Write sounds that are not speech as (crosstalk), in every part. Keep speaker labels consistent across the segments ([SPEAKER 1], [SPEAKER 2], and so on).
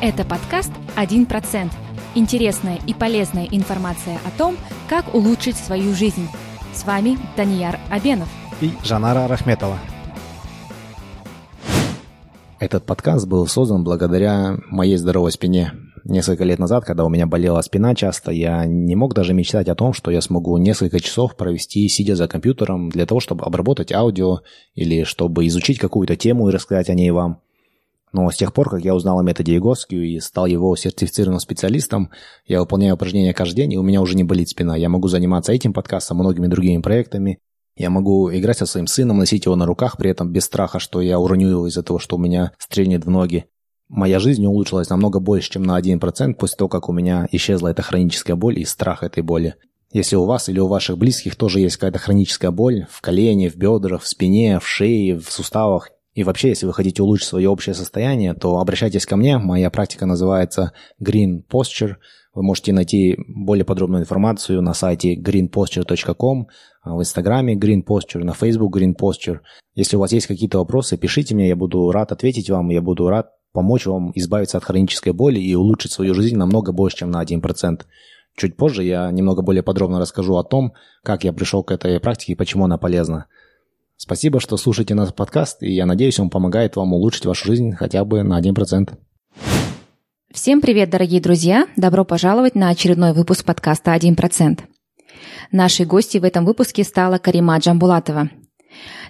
[SPEAKER 1] Это подкаст «1%». Интересная и полезная информация о том, как улучшить свою жизнь. С вами Данияр Абенов
[SPEAKER 2] и Жанара Рахметова. Этот подкаст был создан благодаря моей здоровой спине. Несколько лет назад, когда у меня болела спина часто, я не мог даже мечтать о том, что я смогу несколько часов провести, сидя за компьютером, для того, чтобы обработать аудио или чтобы изучить какую-то тему и рассказать о ней вам. Но с тех пор, как я узнал о методе Егоскию и стал его сертифицированным специалистом, я выполняю упражнения каждый день, и у меня уже не болит спина. Я могу заниматься этим подкастом, многими другими проектами. Я могу играть со своим сыном, носить его на руках, при этом без страха, что я уроню его из-за того, что у меня стрельнет в ноги. Моя жизнь улучшилась намного больше, чем на 1% после того, как у меня исчезла эта хроническая боль и страх этой боли. Если у вас или у ваших близких тоже есть какая-то хроническая боль в колене, в бедрах, в спине, в шее, в суставах, и вообще, если вы хотите улучшить свое общее состояние, то обращайтесь ко мне. Моя практика называется Green Posture. Вы можете найти более подробную информацию на сайте greenposture.com, в инстаграме Green Posture, на Facebook Green Posture. Если у вас есть какие-то вопросы, пишите мне, я буду рад ответить вам, я буду рад помочь вам избавиться от хронической боли и улучшить свою жизнь намного больше, чем на 1%. Чуть позже я немного более подробно расскажу о том, как я пришел к этой практике и почему она полезна. Спасибо, что слушаете наш подкаст, и я надеюсь, он помогает вам улучшить вашу жизнь хотя бы на 1%.
[SPEAKER 1] Всем привет, дорогие друзья! Добро пожаловать на очередной выпуск подкаста «1%». Нашей гостьей в этом выпуске стала Карима Джамбулатова.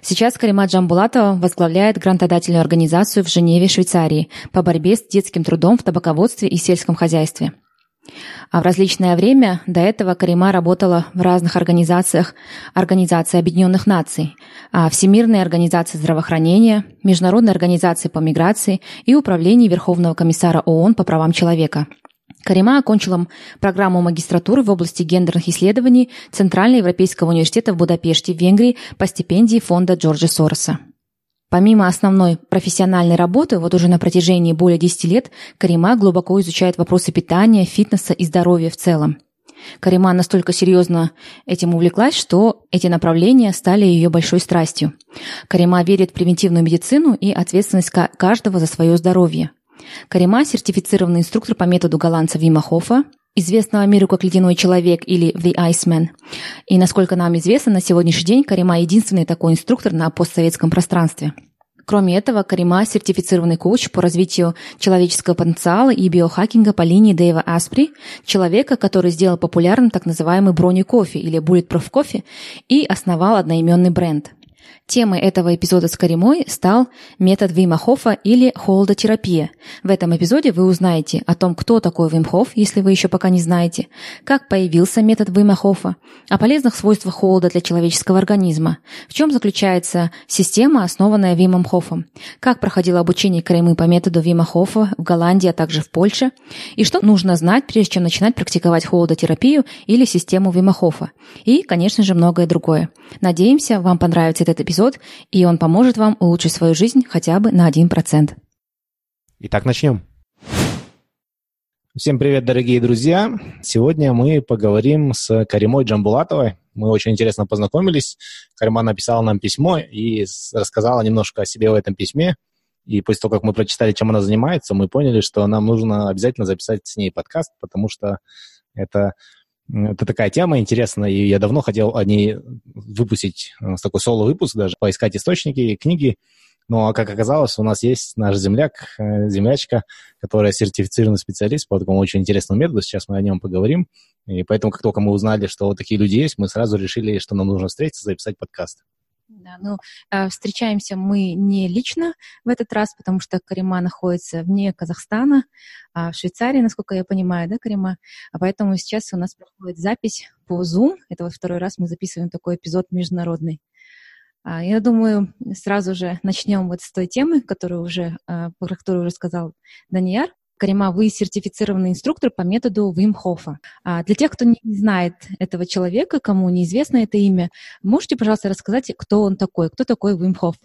[SPEAKER 1] Сейчас Карима Джамбулатова возглавляет грантодательную организацию в Женеве, Швейцарии по борьбе с детским трудом в табаководстве и сельском хозяйстве – а в различное время до этого Карима работала в разных организациях Организации Объединенных Наций, а Всемирной организации здравоохранения, Международной организации по миграции и Управлении Верховного комиссара ООН по правам человека. Карима окончила программу магистратуры в области гендерных исследований Центральноевропейского университета в Будапеште, Венгрии по стипендии фонда Джорджа Сороса. Помимо основной профессиональной работы, вот уже на протяжении более 10 лет Карима глубоко изучает вопросы питания, фитнеса и здоровья в целом. Карима настолько серьезно этим увлеклась, что эти направления стали ее большой страстью. Карима верит в превентивную медицину и ответственность каждого за свое здоровье. Карима – сертифицированный инструктор по методу голландца Вима Хофа, известного миру как «Ледяной человек» или «The Iceman». И, насколько нам известно, на сегодняшний день Карима – единственный такой инструктор на постсоветском пространстве. Кроме этого, Карима – сертифицированный коуч по развитию человеческого потенциала и биохакинга по линии Дэйва Аспри, человека, который сделал популярным так называемый брони кофе или Bulletproof кофе и основал одноименный бренд – Темой этого эпизода с Каримой стал метод Вима Хофа или холодотерапия. В этом эпизоде вы узнаете о том, кто такой Вим если вы еще пока не знаете, как появился метод Вима Хофа, о полезных свойствах холода для человеческого организма, в чем заключается система, основанная Вимом Хофом, как проходило обучение Каримы по методу Вима Хофа в Голландии, а также в Польше, и что нужно знать, прежде чем начинать практиковать холодотерапию или систему Вима Хофа, и, конечно же, многое другое. Надеемся, вам понравится этот эпизод эпизод, и он поможет вам улучшить свою жизнь хотя бы на 1%.
[SPEAKER 2] Итак, начнем. Всем привет, дорогие друзья! Сегодня мы поговорим с Каримой Джамбулатовой. Мы очень интересно познакомились. Карима написала нам письмо и рассказала немножко о себе в этом письме. И после того, как мы прочитали, чем она занимается, мы поняли, что нам нужно обязательно записать с ней подкаст, потому что это это такая тема интересная, и я давно хотел о ней выпустить э, такой соло-выпуск, даже поискать источники, книги. Но, как оказалось, у нас есть наш земляк, э, землячка, которая сертифицированный специалист по такому очень интересному методу. Сейчас мы о нем поговорим. И поэтому, как только мы узнали, что вот такие люди есть, мы сразу решили, что нам нужно встретиться, записать подкаст.
[SPEAKER 1] Да, ну, э, встречаемся мы не лично в этот раз, потому что Карима находится вне Казахстана, а в Швейцарии, насколько я понимаю, да, Карима? А поэтому сейчас у нас проходит запись по Zoom. Это вот второй раз мы записываем такой эпизод международный. А, я думаю, сразу же начнем вот с той темы, которую уже, а, про которую уже сказал Данияр. Карима, вы сертифицированный инструктор по методу Вим Хофа. А для тех, кто не знает этого человека, кому неизвестно это имя, можете, пожалуйста, рассказать, кто он такой, кто такой Вим Хоф?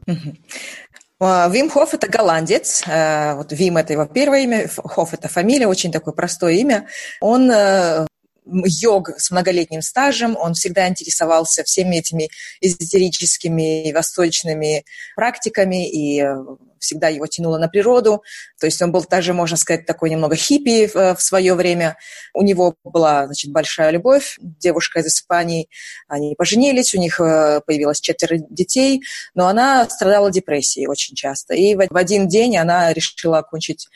[SPEAKER 3] А, Вим Хоф – это голландец. А, вот Вим – это его первое имя, Хоф – это фамилия, очень такое простое имя. Он э, йог с многолетним стажем, он всегда интересовался всеми этими эзотерическими восточными практиками, и э, всегда его тянуло на природу. То есть он был также, можно сказать, такой немного хиппи э, в свое время. У него была, значит, большая любовь, девушка из Испании. Они поженились, у них э, появилось четверо детей, но она страдала депрессией очень часто. И в один день она решила окончить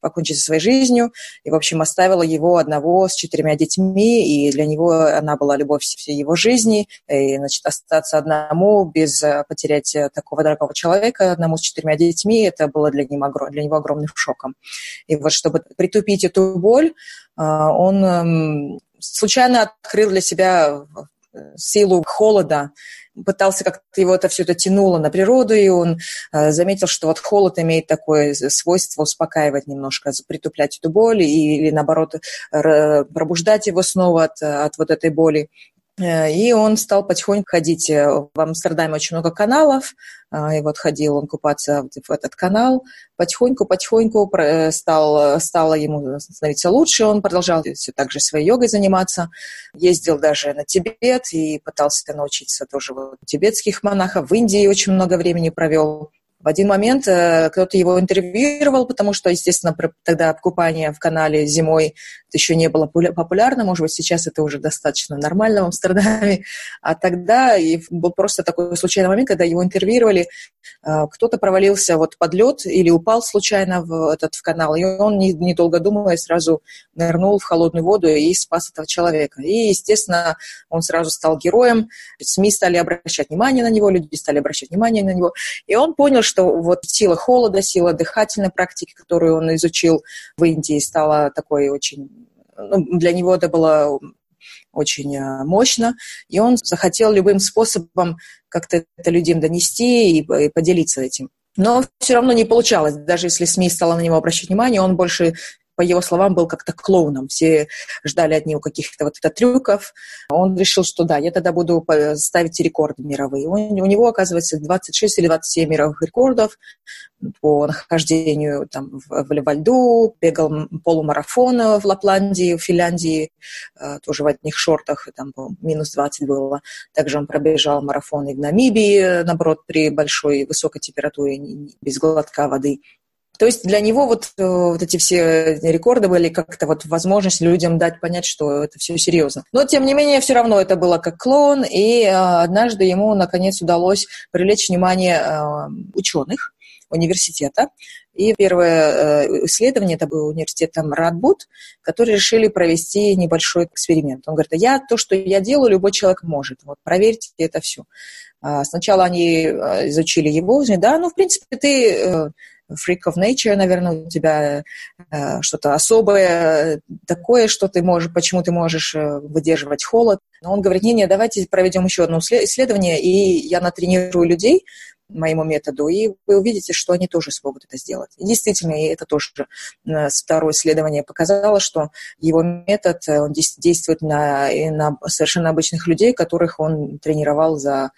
[SPEAKER 3] покончить со своей жизнью, и, в общем, оставила его одного с четырьмя детьми, и для него она была любовь всей его жизни, и, значит, остаться одному без э, потерять э, такого дорогого человека, одному с четырьмя детьми, это было для него, для него огромным шоком. И вот чтобы притупить эту боль, э, он эм, случайно открыл для себя силу холода, пытался как-то его это все это тянуло на природу, и он э, заметил, что вот холод имеет такое свойство успокаивать немножко, притуплять эту боль или наоборот пробуждать его снова от, от вот этой боли. Э, и он стал потихоньку ходить. Э, в Амстердаме очень много каналов, э, и вот ходил он купаться в этот канал. Потихоньку-потихоньку стал, стало ему становиться лучше. Он продолжал все так же своей йогой заниматься. Ездил даже на Тибет и пытался научиться тоже вот, тибетских монахов. В Индии очень много времени провел. В один момент кто-то его интервьюировал, потому что, естественно, тогда купание в канале зимой еще не было популярно, может быть, сейчас это уже достаточно нормально в Амстердаме, а тогда и был просто такой случайный момент, когда его интервьюировали, э, кто-то провалился вот под лед или упал случайно в этот в канал, и он, недолго думая, сразу нырнул в холодную воду и спас этого человека. И, естественно, он сразу стал героем, СМИ стали обращать внимание на него, люди стали обращать внимание на него, и он понял, что вот сила холода, сила дыхательной практики, которую он изучил в Индии, стала такой очень... Ну, для него это было очень э, мощно, и он захотел любым способом как-то это людям донести и, и поделиться этим. Но все равно не получалось. Даже если СМИ стало на него обращать внимание, он больше по его словам, был как-то клоуном. Все ждали от него каких-то вот это трюков. Он решил, что да, я тогда буду ставить рекорды мировые. У, него, оказывается, 26 или 27 мировых рекордов по нахождению там, в, во льду, бегал полумарафон в Лапландии, в Финляндии, э, тоже в одних шортах, там минус 20 было. Также он пробежал марафон и в Намибии, наоборот, при большой высокой температуре, без глотка воды. То есть для него вот, э, вот эти все рекорды были как-то вот возможность людям дать понять, что это все серьезно. Но, тем не менее, все равно это было как клон, и э, однажды ему, наконец, удалось привлечь внимание э, ученых университета. И первое э, исследование, это был университетом Радбуд, которые решили провести небольшой эксперимент. Он говорит, я то, что я делаю, любой человек может. Вот проверьте это все. А, сначала они э, изучили его, да, ну, в принципе, ты freak of nature, наверное, у тебя э, что-то особое, такое, что ты можешь, почему ты можешь э, выдерживать холод. Но он говорит, не-не, давайте проведем еще одно исследование, и я натренирую людей моему методу, и вы увидите, что они тоже смогут это сделать. И действительно, и это тоже э, второе исследование показало, что его метод э, он действует на, на совершенно обычных людей, которых он тренировал за,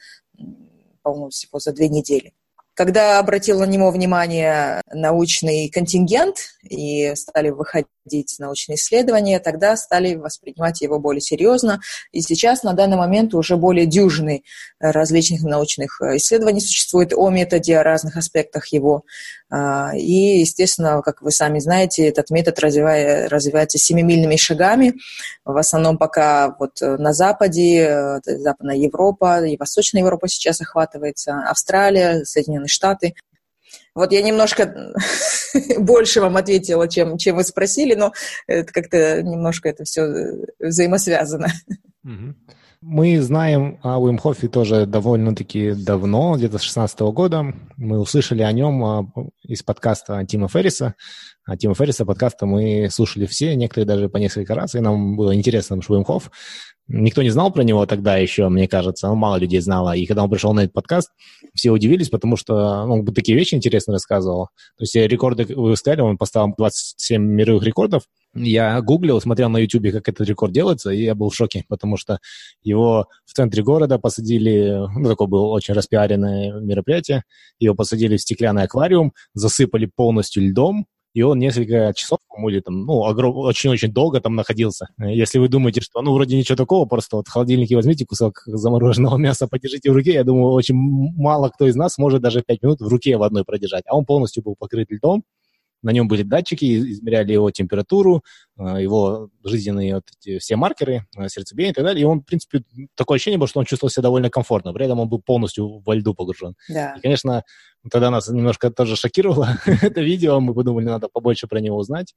[SPEAKER 3] по-моему, всего за две недели. Когда обратил на него внимание научный контингент и стали выходить научные исследования, тогда стали воспринимать его более серьезно. И сейчас на данный момент уже более дюжины различных научных исследований существует о методе, о разных аспектах его. А, и, естественно, как вы сами знаете, этот метод развивая, развивается семимильными шагами. В основном пока вот на Западе, Западная Европа и Восточная Европа сейчас охватывается, Австралия, Соединенные Штаты. Вот я немножко (laughs) больше вам ответила, чем, чем вы спросили, но это как-то немножко это все взаимосвязано.
[SPEAKER 2] Мы знаем о Уим Хоффе тоже довольно-таки давно, где-то с 16 года. Мы услышали о нем а, из подкаста Тима Ферриса. А Тима Ферриса подкаста мы слушали все, некоторые даже по несколько раз, и нам было интересно, потому что Уим Хофф Никто не знал про него тогда еще, мне кажется, ну, мало людей знало. И когда он пришел на этот подкаст, все удивились, потому что ну, он такие вещи интересно рассказывал. То есть рекорды, вы сказали, он поставил 27 мировых рекордов. Я гуглил, смотрел на YouTube, как этот рекорд делается, и я был в шоке, потому что его в центре города посадили, ну, такое было очень распиаренное мероприятие, его посадили в стеклянный аквариум, засыпали полностью льдом, и он несколько часов, или там, ну, очень-очень долго там находился. Если вы думаете, что, ну, вроде ничего такого, просто вот в холодильнике возьмите кусок замороженного (laughs) мяса, подержите в руке, я думаю, очень мало кто из нас может даже 5 минут в руке в одной продержать. А он полностью был покрыт льдом, на нем были датчики, измеряли его температуру, э, его жизненные вот эти все маркеры, э, сердцебиение и так далее. И он, в принципе, такое ощущение было, что он чувствовал себя довольно комфортно. При этом он был полностью во льду погружен. Да. И, конечно, тогда нас немножко тоже шокировало (laughs) это видео. Мы подумали, надо побольше про него узнать.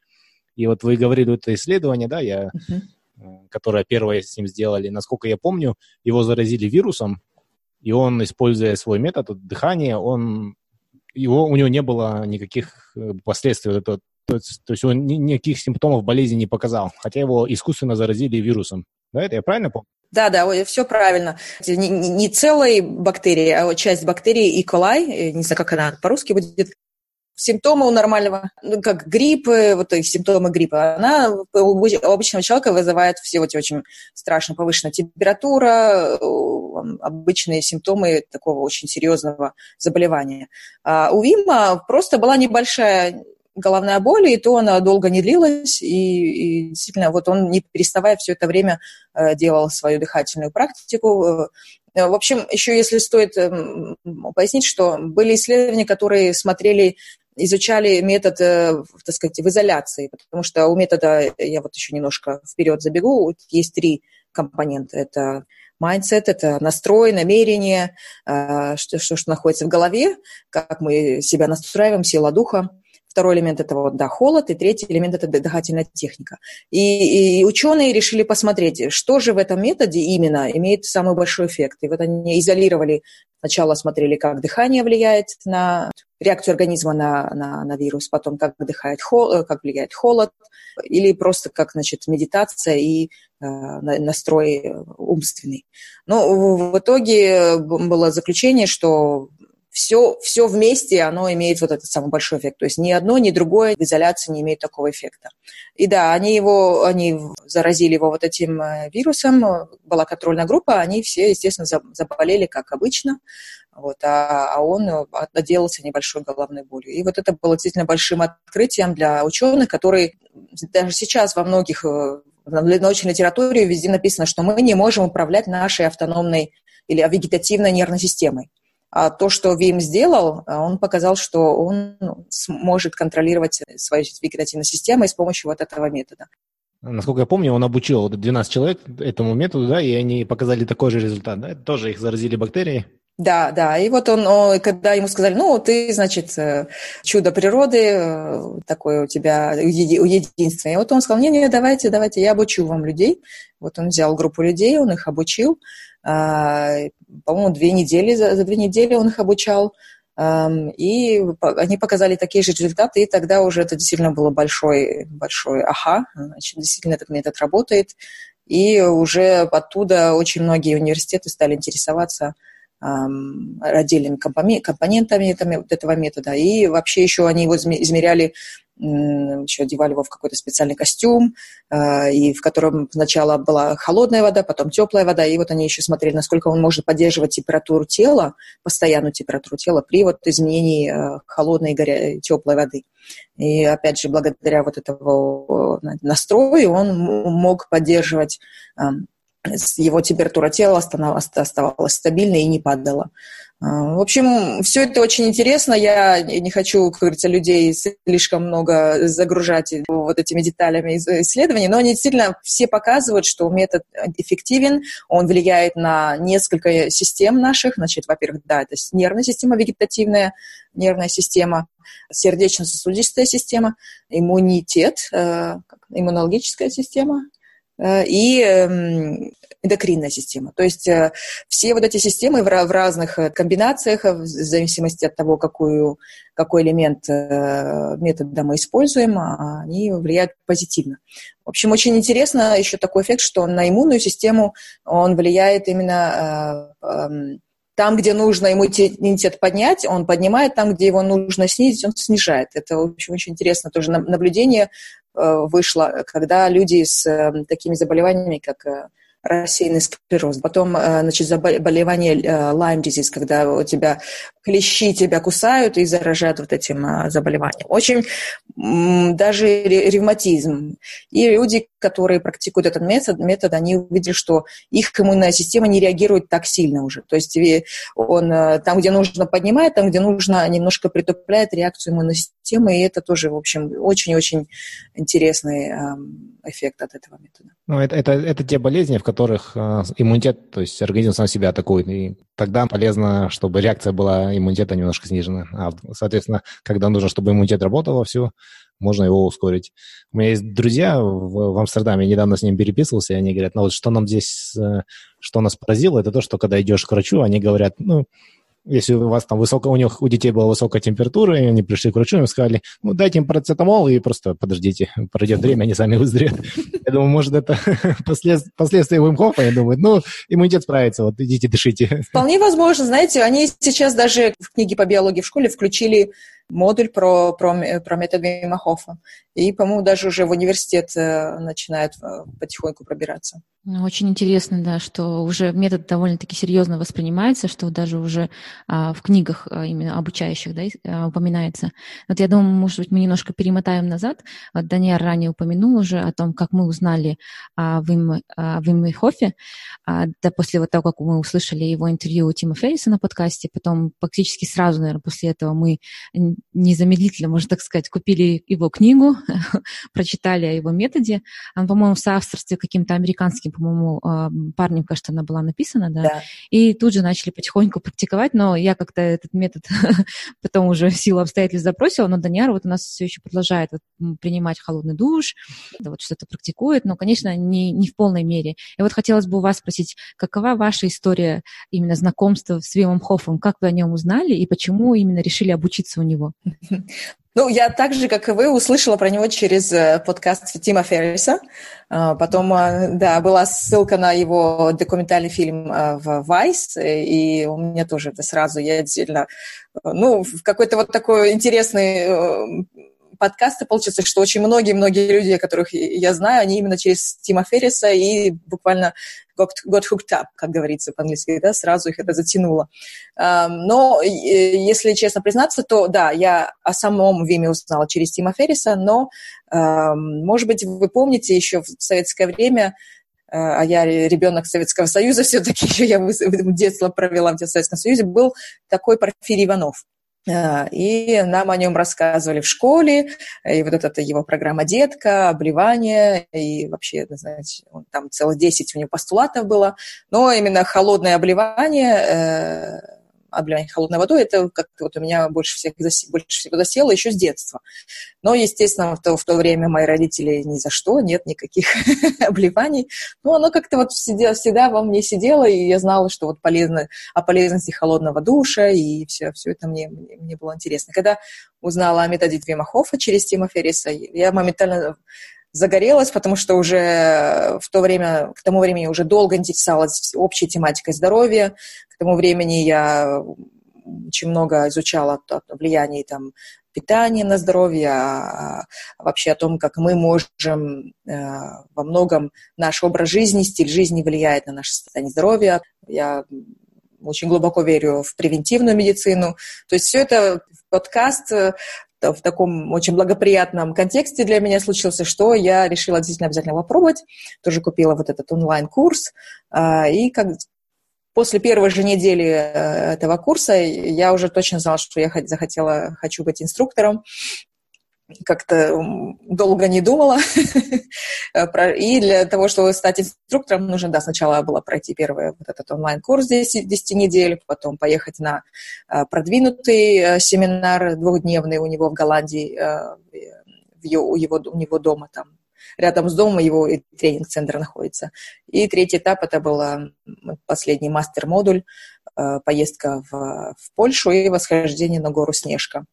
[SPEAKER 2] И вот вы говорили это исследование, да, я, uh-huh. которое первое с ним сделали. Насколько я помню, его заразили вирусом, и он, используя свой метод дыхания, он его, у него не было никаких э, последствий. Это, то, то есть он ни, никаких симптомов болезни не показал, хотя его искусственно заразили вирусом. Да, это я правильно помню?
[SPEAKER 3] Да, да, все правильно. Не, не целой бактерии, а часть бактерии E. coli, э, не знаю, как она по-русски будет, симптомы у нормального, ну, как грипп, вот эти симптомы гриппа, она у обычного человека вызывает все вот эти очень страшно повышенная температура, обычные симптомы такого очень серьезного заболевания. А у Вима просто была небольшая головная боль, и то она долго не длилась, и, и действительно вот он, не переставая все это время э, делал свою дыхательную практику. Э, в общем, еще если стоит эм, пояснить, что были исследования, которые смотрели изучали метод, э, так сказать, в изоляции, потому что у метода, я вот еще немножко вперед забегу, есть три компонента. Это mindset, это настрой, намерение, э, что, что, что находится в голове, как мы себя настраиваем, сила духа. Второй элемент – это вот, да, холод, и третий элемент – это дыхательная техника. И, и ученые решили посмотреть, что же в этом методе именно имеет самый большой эффект. И вот они изолировали, сначала смотрели, как дыхание влияет на реакцию организма на, на, на вирус, потом как, дыхает хол, как влияет холод, или просто как значит, медитация и э, настрой умственный. Но в итоге было заключение, что все, все вместе, оно имеет вот этот самый большой эффект. То есть ни одно, ни другое в изоляции не имеет такого эффекта. И да, они его, они заразили его вот этим э, вирусом, была контрольная группа, они все, естественно, заболели, как обычно, вот, а, а он отделался небольшой головной болью. И вот это было действительно большим открытием для ученых, которые даже сейчас во многих э, в научной литературе везде написано, что мы не можем управлять нашей автономной или вегетативной нервной системой. А то, что Вим сделал, а, он показал, что он ну, сможет контролировать свою вегетативную систему с помощью вот этого метода.
[SPEAKER 2] Насколько я помню, он обучил 12 человек этому методу, да, и они показали такой же результат, да? Тоже их заразили бактерией?
[SPEAKER 3] Да, да. И вот он, когда ему сказали, ну, ты, значит, э, чудо природы, э, такое у тебя единство. И вот он сказал, не-не, давайте, давайте, я обучу вам людей. Вот он взял группу людей, он их обучил. А, по-моему, две недели, за, за две недели он их обучал. И они показали такие же результаты, и тогда уже это действительно было большой, большой ага, значит, действительно этот метод работает. И уже оттуда очень многие университеты стали интересоваться отдельными компонентами этого метода. И вообще еще они его измеряли, еще одевали его в какой-то специальный костюм, а, и в котором сначала была холодная вода, потом теплая вода, и вот они еще смотрели, насколько он может поддерживать температуру тела, постоянную температуру тела при вот изменении а, холодной и горя... теплой воды. И опять же, благодаря вот этого настрою он мог поддерживать его температура тела оставалась стабильной и не падала. А, в общем, все это очень интересно. Я не хочу, как говорится, людей слишком много загружать вот этими деталями исследований, но они действительно все показывают, что метод эффективен, он влияет на несколько систем наших. Значит, во-первых, да, это нервная система, вегетативная нервная система, сердечно-сосудистая система, иммунитет, э, иммунологическая система, и эм, эндокринная система. То есть э, все вот эти системы в разных э, комбинациях, в зависимости от того, какую, какой элемент метода мы используем, а, они влияют позитивно. В общем, очень интересно еще такой эффект, что на иммунную систему он влияет именно эм, там, где нужно иммунитет поднять, он поднимает, там, где его нужно снизить, он снижает. Это, в общем, очень интересно тоже наблюдение Э, вышло, когда люди с э, такими заболеваниями, как э, рассеянный склероз. Потом, значит, заболевание Lyme disease, когда у тебя клещи тебя кусают и заражают вот этим заболеванием. Очень даже ревматизм. И люди, которые практикуют этот метод, метод, они увидели, что их иммунная система не реагирует так сильно уже. То есть он там, где нужно, поднимает, там, где нужно, немножко притупляет реакцию иммунной системы, и это тоже, в общем, очень-очень интересный эффект от этого метода.
[SPEAKER 2] Ну, это, это, это те болезни, в которых э, иммунитет, то есть организм сам себя атакует, и тогда полезно, чтобы реакция была иммунитета немножко снижена. А, соответственно, когда нужно, чтобы иммунитет работал вовсю, можно его ускорить. У меня есть друзья в, в Амстердаме, я недавно с ним переписывался, и они говорят, ну вот что нам здесь, э, что нас поразило, это то, что когда идешь к врачу, они говорят, ну, если у вас там высоко, у них у детей была высокая температура, и они пришли к врачу, и сказали, ну, дайте им парацетамол и просто подождите, пройдет время, они сами выздоровеют. Я думаю, может, это (laughs) последствия Вимхофа, я думаю, ну, иммунитет справится, вот идите, дышите.
[SPEAKER 3] Вполне возможно, знаете, они сейчас даже в книге по биологии в школе включили модуль про, про, про метод Вимахофа. И, по-моему, даже уже в университет э, начинают э, потихоньку пробираться.
[SPEAKER 1] Ну, очень интересно, да, что уже метод довольно-таки серьезно воспринимается, что даже уже а, в книгах а, именно обучающих да, а, упоминается. Вот я думаю, может быть, мы немножко перемотаем назад. Вот Даниэль ранее упомянул уже о том, как мы узнали о Вим Хофе, а, да, после вот того, как мы услышали его интервью у Тима Ферриса на подкасте, потом практически сразу, наверное, после этого мы незамедлительно, можно так сказать, купили его книгу, (laughs) прочитали о его методе. Он, по-моему, в соавторстве каким-то американским по-моему, а, парнем, кажется, она была написана, да? да. И тут же начали потихоньку практиковать, но я как-то этот метод (laughs) потом уже в силу обстоятельств запросила, но Даниар вот у нас все еще продолжает вот, принимать холодный душ, вот что-то практикует, но, конечно, не, не в полной мере. И вот хотелось бы у вас спросить, какова ваша история именно знакомства с Вимом Хоффом, как вы о нем узнали и почему именно решили обучиться у него? (laughs)
[SPEAKER 3] Ну, я так же, как и вы, услышала про него через э, подкаст Тима Ферриса. А, потом, э, да, была ссылка на его документальный фильм э, в Vice, и у меня тоже это сразу, я действительно, ну, в какой-то вот такой интересный подкасты получится, что очень многие-многие люди, которых я знаю, они именно через Тима Ферриса и буквально got, got hooked up, как говорится по-английски, да, сразу их это затянуло. Но, если честно признаться, то да, я о самом Виме узнала через Тима Ферриса, но, может быть, вы помните еще в советское время э, а я ребенок Советского Союза, все-таки (laughs) еще я детство провела в Советском Союзе, был такой Порфирий Иванов. А, и нам о нем рассказывали в школе, и вот эта его программа «Детка», «Обливание», и вообще, знаете, там целых 10 у него постулатов было, но именно холодное обливание э, обливание холодной водой, это как-то вот у меня больше, всех, больше всего засело еще с детства. Но, естественно, в то, в то время мои родители ни за что, нет никаких (laughs) обливаний. Но оно как-то вот всегда, всегда во мне сидело, и я знала, что вот полезно, о полезности холодного душа, и все, все это мне, мне, мне было интересно. Когда узнала о методе Двима Хоффа через Тима Ферриса, я моментально загорелась, потому что уже в то время, к тому времени уже долго интересовалась общей тематикой здоровья. Тому времени я очень много изучала влияние там, питания на здоровье, а, а вообще о том, как мы можем э, во многом наш образ жизни, стиль жизни влияет на наше состояние здоровья. Я очень глубоко верю в превентивную медицину. То есть все это подкаст э, в таком очень благоприятном контексте для меня случился, что я решила действительно обязательно попробовать. Тоже купила вот этот онлайн-курс. А, и как после первой же недели э, этого курса я уже точно знала, что я захотела, хочу быть инструктором как-то долго не думала. (laughs) И для того, чтобы стать инструктором, нужно, да, сначала было пройти первый вот этот онлайн-курс 10, 10 недель, потом поехать на э, продвинутый э, семинар двухдневный у него в Голландии, э, у, его, у него дома там. Рядом с домом его тренинг-центр находится. И третий этап, это был последний мастер-модуль, поездка в, в Польшу и восхождение на гору Снежка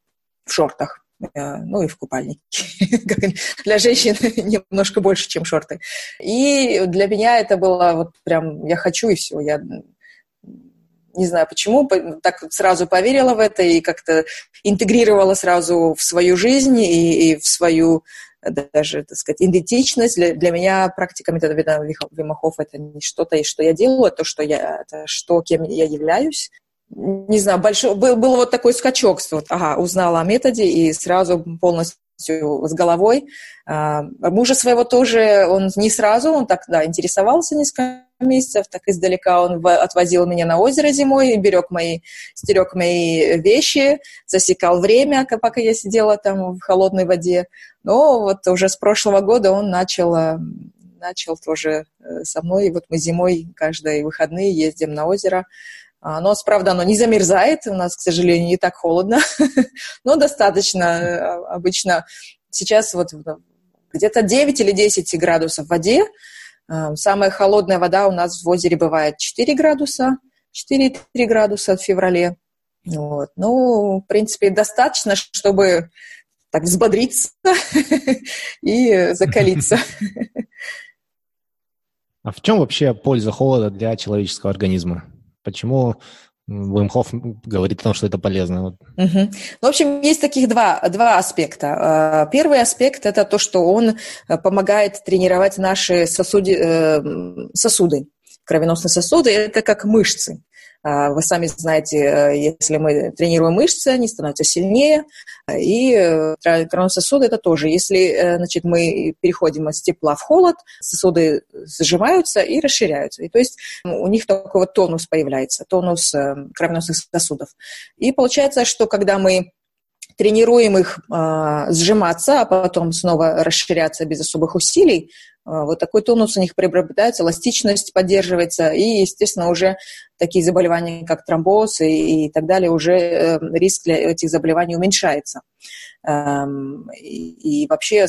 [SPEAKER 3] в шортах. Э, ну и в купальнике. (laughs) для женщин (laughs) немножко больше, чем шорты. И для меня это было вот прям, я хочу и все, я не знаю почему, так сразу поверила в это и как-то интегрировала сразу в свою жизнь и, и в свою даже, так сказать, идентичность. Для, для меня практика метода Вимахов – это не что-то, что я делаю, а то, что я, это что, кем я являюсь. Не знаю, большой, был, был вот такой скачок, вот, ага, узнала о методе и сразу полностью с головой. А, мужа своего тоже, он не сразу, он так, да, интересовался несколько месяцев, так издалека он отвозил меня на озеро зимой, берег мои, стерег мои вещи, засекал время, пока я сидела там в холодной воде. Но вот уже с прошлого года он начал а, начал тоже э, со мной. И вот мы зимой каждые выходные ездим на озеро. А, но, правда, оно не замерзает, у нас, к сожалению, не так холодно, (laughs) но достаточно. Э, обычно сейчас вот где-то 9 или 10 градусов в воде. А, самая холодная вода у нас в озере бывает 4 градуса, 4-3 градуса в феврале. Вот. Ну, в принципе, достаточно, чтобы так взбодриться (laughs) и закалиться. (laughs)
[SPEAKER 2] А в чем вообще польза холода для человеческого организма? Почему Вимхоф говорит о том, что это полезно.
[SPEAKER 3] Угу. В общем, есть таких два, два аспекта. А, первый аспект – это то, что он э, помогает тренировать наши сосуди, э, сосуды, кровеносные сосуды. Это как мышцы. А, вы сами знаете, э, если мы тренируем мышцы, они становятся сильнее, и э, кровяные сосуды это тоже. Если э, значит, мы переходим из тепла в холод, сосуды сжимаются и расширяются. И то есть у них такой вот тонус появляется, тонус кровеносных сосудов. И получается, что когда мы тренируем их э, сжиматься, а потом снова расширяться без особых усилий, вот такой тонус у них приобретается, эластичность поддерживается, и, естественно, уже такие заболевания, как тромбоз и, и так далее, уже э, риск для этих заболеваний уменьшается. Эм, и, вообще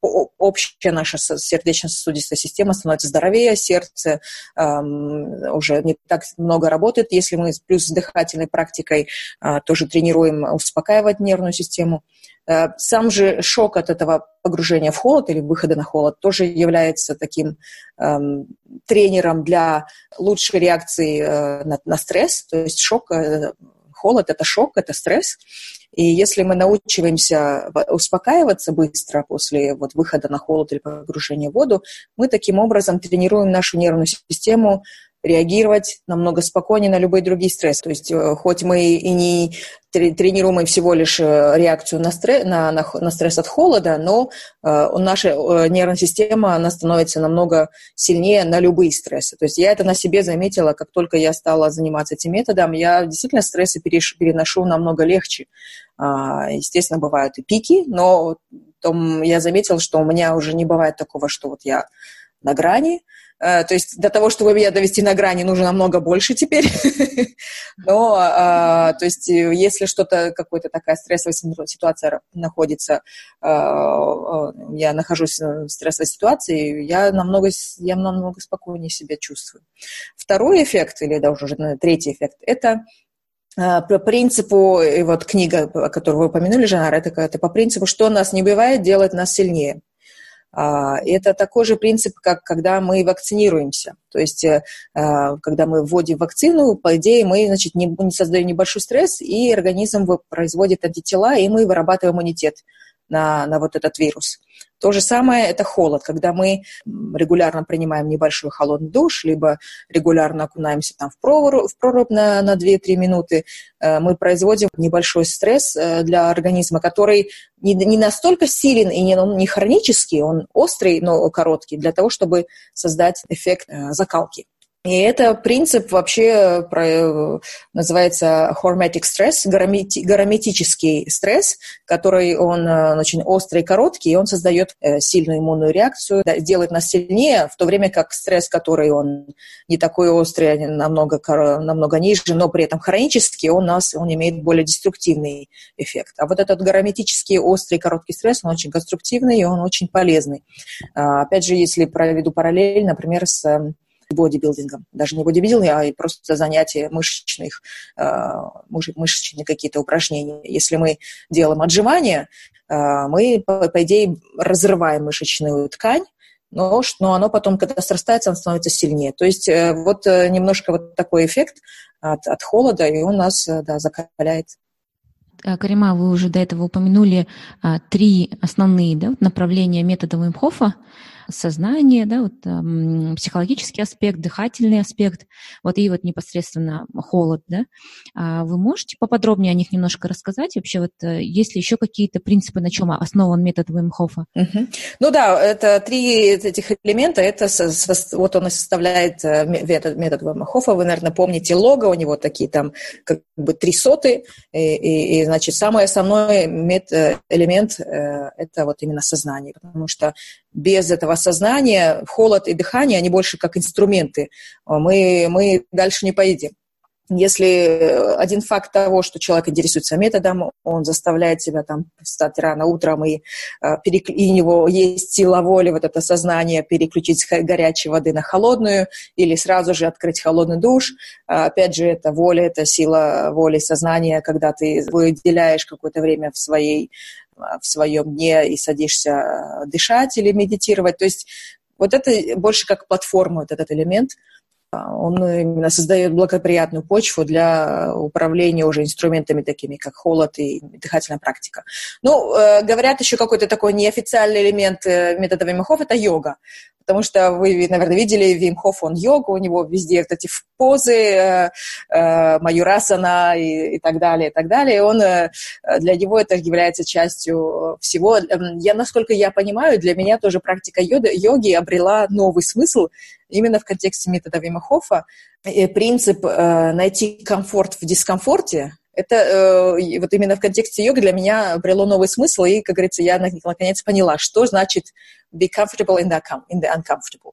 [SPEAKER 3] общая наша сердечно-сосудистая система становится здоровее, сердце эм, уже не так много работает, если мы плюс с дыхательной практикой э, тоже тренируем успокаивать нервную систему. Э, сам же шок от этого погружения в холод или выхода на холод тоже является таким эм, тренером для лучшей реакции э, на, на стресс. То есть шок, э, холод – это шок, это стресс. И если мы научиваемся успокаиваться быстро после вот, выхода на холод или погружения в воду, мы таким образом тренируем нашу нервную систему реагировать намного спокойнее на любые другие стрессы. То есть э, хоть мы и не тренируем всего лишь э, реакцию на стресс, на, на, на стресс от холода, но э, наша э, нервная система, она становится намного сильнее на любые стрессы. То есть я это на себе заметила, как только я стала заниматься этим методом, я действительно стрессы переш, переношу намного легче. А, естественно, бывают и пики, но том я заметила, что у меня уже не бывает такого, что вот я на грани, Э, то есть для того, чтобы меня довести на грани, нужно намного больше теперь. (laughs) Но, а, то есть, если что-то, какая-то такая стрессовая ситуация находится, я нахожусь в стрессовой ситуации, я намного, я намного спокойнее себя чувствую. Второй эффект, или даже уже третий эффект, это по принципу, и вот книга, которую вы упомянули, Жанар, это, это по принципу, что нас не убивает, делает нас сильнее. А, это такой же принцип, как когда мы вакцинируемся. То есть, э, а, когда мы вводим вакцину, по идее, мы значит, не, не создаем небольшой стресс, и организм производит антитела, и мы вырабатываем иммунитет на, на вот этот вирус. То же самое это холод, когда мы регулярно принимаем небольшой холодный душ, либо регулярно окунаемся там в прорубь, в прорубь на, на 2-3 минуты, э, мы производим небольшой стресс э, для организма, который не, не настолько силен и не, он не хронический, он острый, но короткий, для того, чтобы создать эффект э, закалки. И это принцип вообще про, называется hormetic stress, горометический стресс, который он э, очень острый и короткий, и он создает э, сильную иммунную реакцию, делает нас сильнее, в то время как стресс, который он не такой острый, а намного, намного ниже, но при этом хронический, он, нас, он имеет более деструктивный эффект. А вот этот горометический острый короткий стресс, он очень конструктивный и он очень полезный. А, опять же, если проведу параллель, например, с бодибилдингом. Даже не бодибилдинг, а просто занятия мышечных, а, мышечные какие-то упражнения. Если мы делаем отжимания, а, мы, по, идее, разрываем мышечную ткань, но, но оно потом, когда срастается, оно становится сильнее. То есть э, вот э, немножко вот такой эффект от, от холода, и он нас э, да, закаляет.
[SPEAKER 1] э, Карима, вы уже до этого упомянули а, три основные да, направления метода Вимхофа сознание, да, вот, эм, психологический аспект, дыхательный аспект, вот и вот непосредственно холод, да. А вы можете поподробнее о них немножко рассказать? Вообще вот э, есть ли еще какие-то принципы, на чем основан метод Вимхофа?
[SPEAKER 3] Угу. Ну да, это три этих элемента, это вот он и составляет э, метод, метод Вимхофа. Вы, наверное, помните лого, у него такие там как бы три соты, и, и, и значит, самый основной мет, э, элемент это вот именно сознание, потому что без этого сознания холод и дыхание, они больше как инструменты. Мы, мы дальше не поедем. Если один факт того, что человек интересуется методом, он заставляет себя там встать рано утром, и, а, и у него есть сила воли, вот это сознание, переключить с горячей воды на холодную или сразу же открыть холодный душ. А, опять же, это воля, это сила воли, сознания, когда ты выделяешь какое-то время в своей в своем дне и садишься э, дышать или медитировать. То есть вот это больше как платформа, вот этот элемент, а, он именно создает благоприятную почву для управления уже инструментами такими, как холод и дыхательная практика. Ну, э, говорят еще какой-то такой неофициальный элемент э, метода Вимхов – это йога потому что вы, наверное, видели Вим Хоф, он йога, у него везде вот эти позы, э, э, маюрасана и, и так далее, и так далее. И он, э, для него это является частью всего. Эм, я, насколько я понимаю, для меня тоже практика йоги, йоги обрела новый смысл именно в контексте метода Вима Хофа. И принцип э, найти комфорт в дискомфорте, это э, вот именно в контексте йоги для меня обрело новый смысл, и, как говорится, я наконец поняла, что значит be comfortable in the, in the uncomfortable.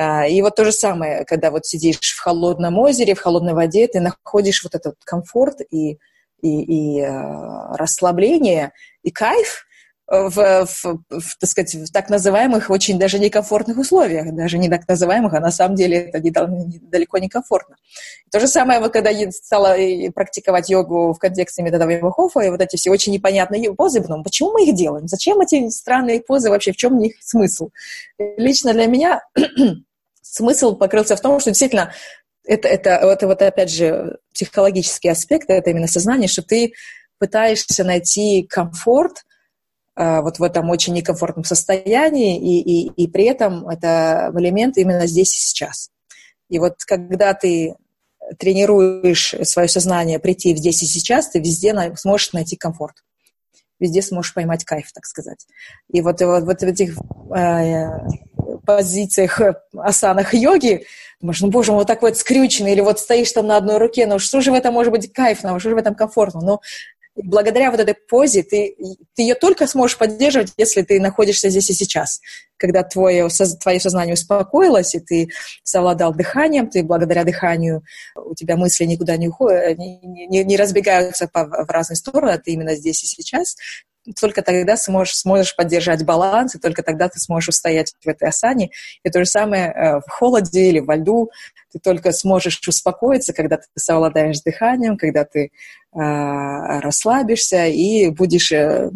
[SPEAKER 3] Uh, и вот то же самое, когда вот сидишь в холодном озере, в холодной воде, ты находишь вот этот комфорт и, и, и uh, расслабление, и кайф, в, в, в, так сказать, в так называемых очень даже некомфортных условиях, даже не так называемых, а на самом деле это не, не, далеко не комфортно. То же самое, вот, когда стала практиковать йогу в контексте метода Вимхофа, и вот эти все очень непонятные позы, потом, почему мы их делаем? Зачем эти странные позы вообще? В чем их смысл? Лично для меня (clears throat) смысл покрылся в том, что действительно это, это, это вот опять же психологический аспект, это именно сознание, что ты пытаешься найти комфорт – Э, вот в этом очень некомфортном состоянии, и, и, и при этом это элемент именно здесь и сейчас. И вот когда ты тренируешь свое сознание прийти здесь и сейчас, ты везде сможешь найти комфорт. Везде сможешь поймать кайф, так сказать. И вот, вот, вот в этих э, позициях, асанах йоги, думаешь, ну, боже мой, вот так вот скрюченный, или вот стоишь там на одной руке, ну, что же в этом может быть кайфно, что же в этом комфортно? Ну, благодаря вот этой позе ты, ты ее только сможешь поддерживать, если ты находишься здесь и сейчас. Когда твое, твое сознание успокоилось, и ты совладал дыханием, ты благодаря дыханию, у тебя мысли никуда не уходят, не, не, не разбегаются по, в разные стороны, а ты именно здесь и сейчас, только тогда сможешь, сможешь поддержать баланс, и только тогда ты сможешь устоять в этой осане. И то же самое э, в холоде или во льду. Ты только сможешь успокоиться, когда ты совладаешь дыханием, когда ты э, расслабишься и будешь э,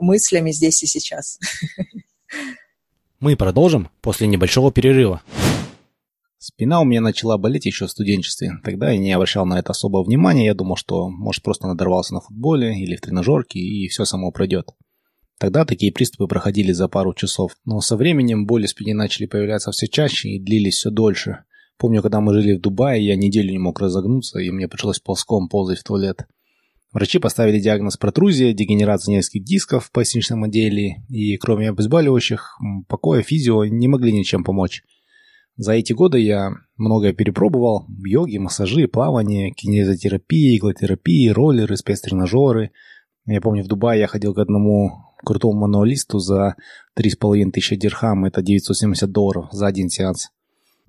[SPEAKER 3] мыслями здесь и сейчас.
[SPEAKER 2] Мы продолжим после небольшого перерыва. Спина у меня начала болеть еще в студенчестве. Тогда я не обращал на это особого внимания. Я думал, что, может, просто надорвался на футболе или в тренажерке, и все само пройдет. Тогда такие приступы проходили за пару часов. Но со временем боли в спине начали появляться все чаще и длились все дольше. Помню, когда мы жили в Дубае, я неделю не мог разогнуться, и мне пришлось ползком ползать в туалет. Врачи поставили диагноз протрузия, дегенерация нескольких дисков в поясничном отделе, и кроме обезболивающих, покоя, физио не могли ничем помочь. За эти годы я многое перепробовал. Йоги, массажи, плавание, кинезотерапия, иглотерапия, роллеры, спецтренажеры. Я помню, в Дубае я ходил к одному крутому мануалисту за 3,5 тысячи дирхам. Это 970 долларов за один сеанс.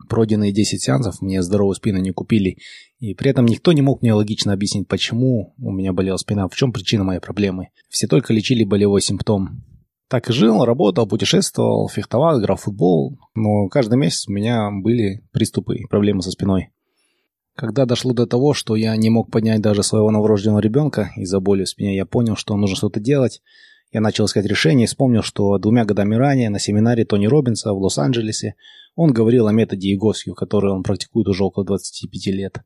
[SPEAKER 2] Пройденные 10 сеансов мне здоровую спину не купили. И при этом никто не мог мне логично объяснить, почему у меня болела спина, в чем причина моей проблемы. Все только лечили болевой симптом. Так и жил, работал, путешествовал, фехтовал, играл в футбол. Но каждый месяц у меня были приступы и проблемы со спиной. Когда дошло до того, что я не мог поднять даже своего новорожденного ребенка из-за боли в спине, я понял, что нужно что-то делать. Я начал искать решение и вспомнил, что двумя годами ранее на семинаре Тони Робинса в Лос-Анджелесе он говорил о методе Игосью, который он практикует уже около 25 лет.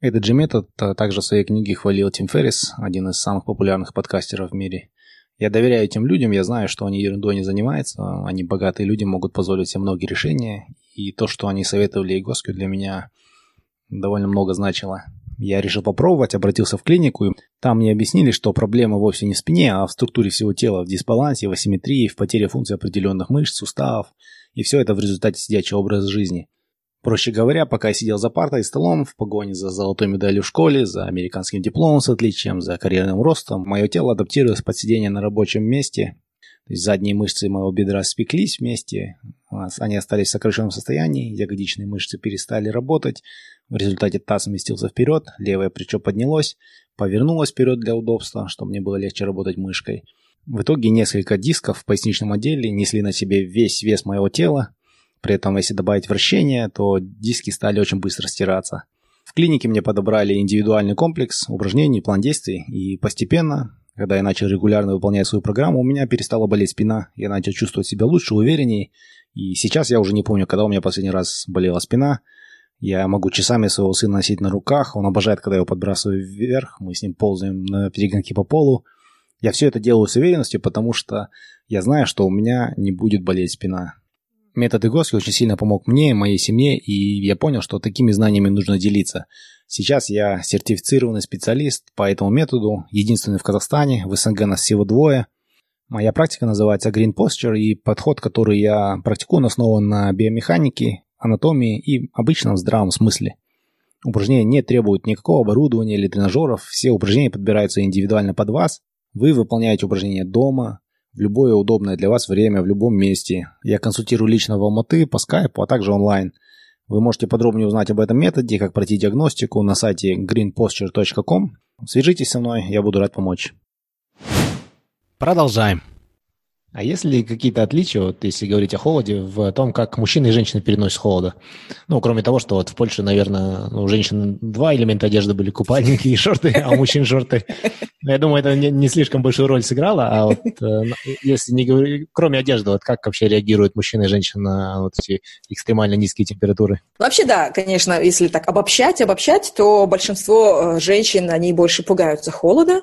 [SPEAKER 2] Этот же метод также в своей книге хвалил Тим Феррис, один из самых популярных подкастеров в мире. Я доверяю этим людям, я знаю, что они ерундой не занимаются, они богатые люди, могут позволить себе многие решения, и то, что они советовали Игоску, для меня довольно много значило. Я решил попробовать, обратился в клинику, и там мне объяснили, что проблема вовсе не в спине, а в структуре всего тела, в дисбалансе, в асимметрии, в потере функции определенных мышц, суставов, и все это в результате сидячего образа жизни. Проще говоря, пока я сидел за партой и столом, в погоне за золотой медалью в школе, за американским дипломом с отличием, за карьерным ростом, мое тело адаптировалось под сидение на рабочем месте. То есть задние мышцы моего бедра спеклись вместе, они остались в сокращенном состоянии, ягодичные мышцы перестали работать, в результате таз сместился вперед, левое плечо поднялось, повернулось вперед для удобства, чтобы мне было легче работать мышкой. В итоге несколько дисков в поясничном отделе несли на себе весь вес моего тела, при этом, если добавить вращение, то диски стали очень быстро стираться. В клинике мне подобрали индивидуальный комплекс упражнений, план действий, и постепенно, когда я начал регулярно выполнять свою программу, у меня перестала болеть спина, я начал чувствовать себя лучше, увереннее, и сейчас я уже не помню, когда у меня последний раз болела спина. Я могу часами своего сына носить на руках, он обожает, когда я его подбрасываю вверх, мы с ним ползаем на перегонки по полу. Я все это делаю с уверенностью, потому что я знаю, что у меня не будет болеть спина. Метод Игоски очень сильно помог мне моей семье, и я понял, что такими знаниями нужно делиться. Сейчас я сертифицированный специалист по этому методу, единственный в Казахстане, в СНГ нас всего двое. Моя практика называется Green Posture, и подход, который я практикую, основан на биомеханике, анатомии и обычном здравом смысле. Упражнения не требуют никакого оборудования или тренажеров, все упражнения подбираются индивидуально под вас. Вы выполняете упражнения дома, в любое удобное для вас время, в любом месте. Я консультирую лично в Алматы по скайпу, а также онлайн. Вы можете подробнее узнать об этом методе, как пройти диагностику на сайте greenposture.com. Свяжитесь со мной, я буду рад помочь. Продолжаем. А есть ли какие-то отличия, вот если говорить о холоде, в том, как мужчины и женщины переносят холода? Ну, кроме того, что вот в Польше, наверное, ну, у женщин два элемента одежды были, купальники и (laughs) шорты, а у мужчин шорты. Я думаю, это не, не слишком большую роль сыграло, а вот (laughs) э, если не говорить, кроме одежды, вот как вообще реагируют мужчины и женщины на вот эти экстремально низкие температуры?
[SPEAKER 3] Вообще, да, конечно, если так обобщать, обобщать, то большинство э, женщин, они больше пугаются холода,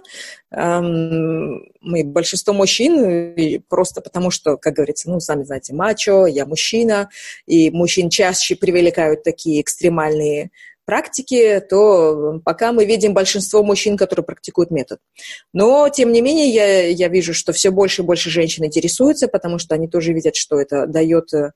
[SPEAKER 3] мы, большинство мужчин, просто потому что, как говорится, ну, сами знаете, мачо, я мужчина, и мужчин чаще привлекают такие экстремальные практики, то пока мы видим большинство мужчин, которые практикуют метод. Но, тем не менее, я, я вижу, что все больше и больше женщин интересуются, потому что они тоже видят, что это дает... Э,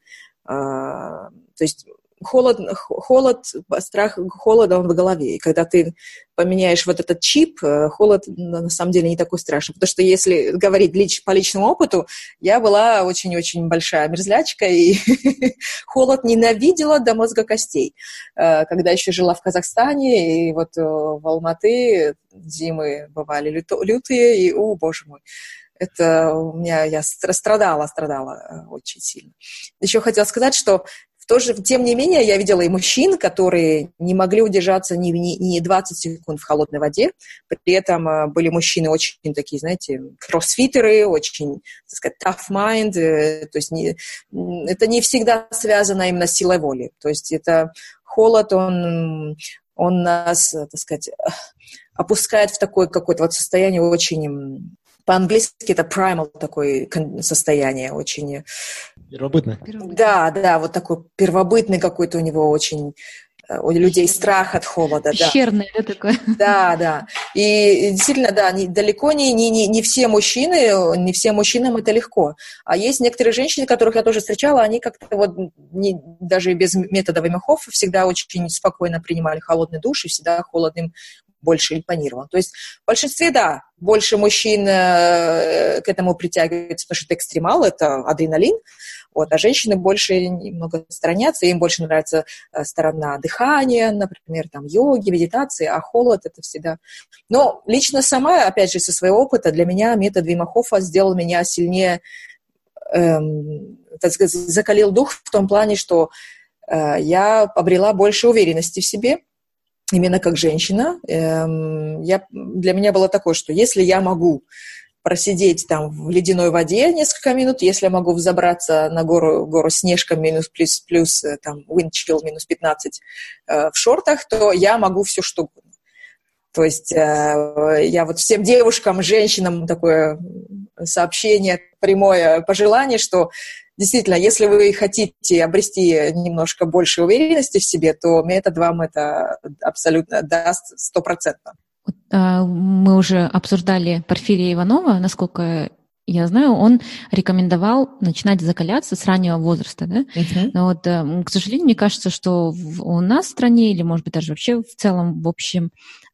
[SPEAKER 3] то есть холод, холод, страх холода, он в голове. И когда ты поменяешь вот этот чип, э, холод на самом деле не такой страшный. Потому что если говорить лич, по личному опыту, я была очень-очень большая мерзлячка и (laughs) холод ненавидела до мозга костей. Э, когда еще жила в Казахстане, и вот э, в Алматы зимы бывали лютые, и, о, боже мой, это у меня, я страдала, страдала очень сильно. Еще хотела сказать, что тоже, тем не менее, я видела и мужчин, которые не могли удержаться ни, ни, ни 20 секунд в холодной воде. При этом а, были мужчины очень такие, знаете, кроссфитеры, очень, так сказать, tough mind. Э, то есть не, это не всегда связано именно с силой воли. То есть это холод, он, он нас, так сказать, опускает в такое какое-то вот состояние очень по-английски это primal такое состояние, очень...
[SPEAKER 2] Первобытное.
[SPEAKER 3] Да, да, вот такой первобытный какой-то у него очень э, у людей страх от холода.
[SPEAKER 1] Пещерный, да, да такой? (laughs)
[SPEAKER 3] Да, да. И действительно, да, не, далеко не, не, не, не все мужчины, не всем мужчинам это легко. А есть некоторые женщины, которых я тоже встречала, они как-то вот не, даже без метода Вимахов всегда очень спокойно принимали холодный душ и всегда холодным больше импонировал. То есть в большинстве, да, больше мужчин э, к этому притягиваются, потому что это экстремал, это адреналин, вот, а женщины больше немного сторонятся, им больше нравится э, сторона дыхания, например, там, йоги, медитации, а холод это всегда... Но лично сама, опять же, со своего опыта, для меня метод Вимахофа сделал меня сильнее, эм, так сказать, закалил дух в том плане, что э, я обрела больше уверенности в себе, именно как женщина, эм, я, для меня было такое, что если я могу просидеть там в ледяной воде несколько минут, если я могу взобраться на гору, гору Снежка минус плюс, плюс э, там wind chill минус 15 э, в шортах, то я могу все что угодно. То есть э, я вот всем девушкам, женщинам такое сообщение, прямое пожелание, что действительно, если вы хотите обрести немножко больше уверенности в себе, то метод вам это абсолютно даст стопроцентно.
[SPEAKER 1] А, мы уже обсуждали Порфирия Иванова, насколько я знаю, он рекомендовал начинать закаляться с раннего возраста, да? Uh-huh. Но вот, к сожалению, мне кажется, что у нас в стране, или, может быть, даже вообще в целом, в общем,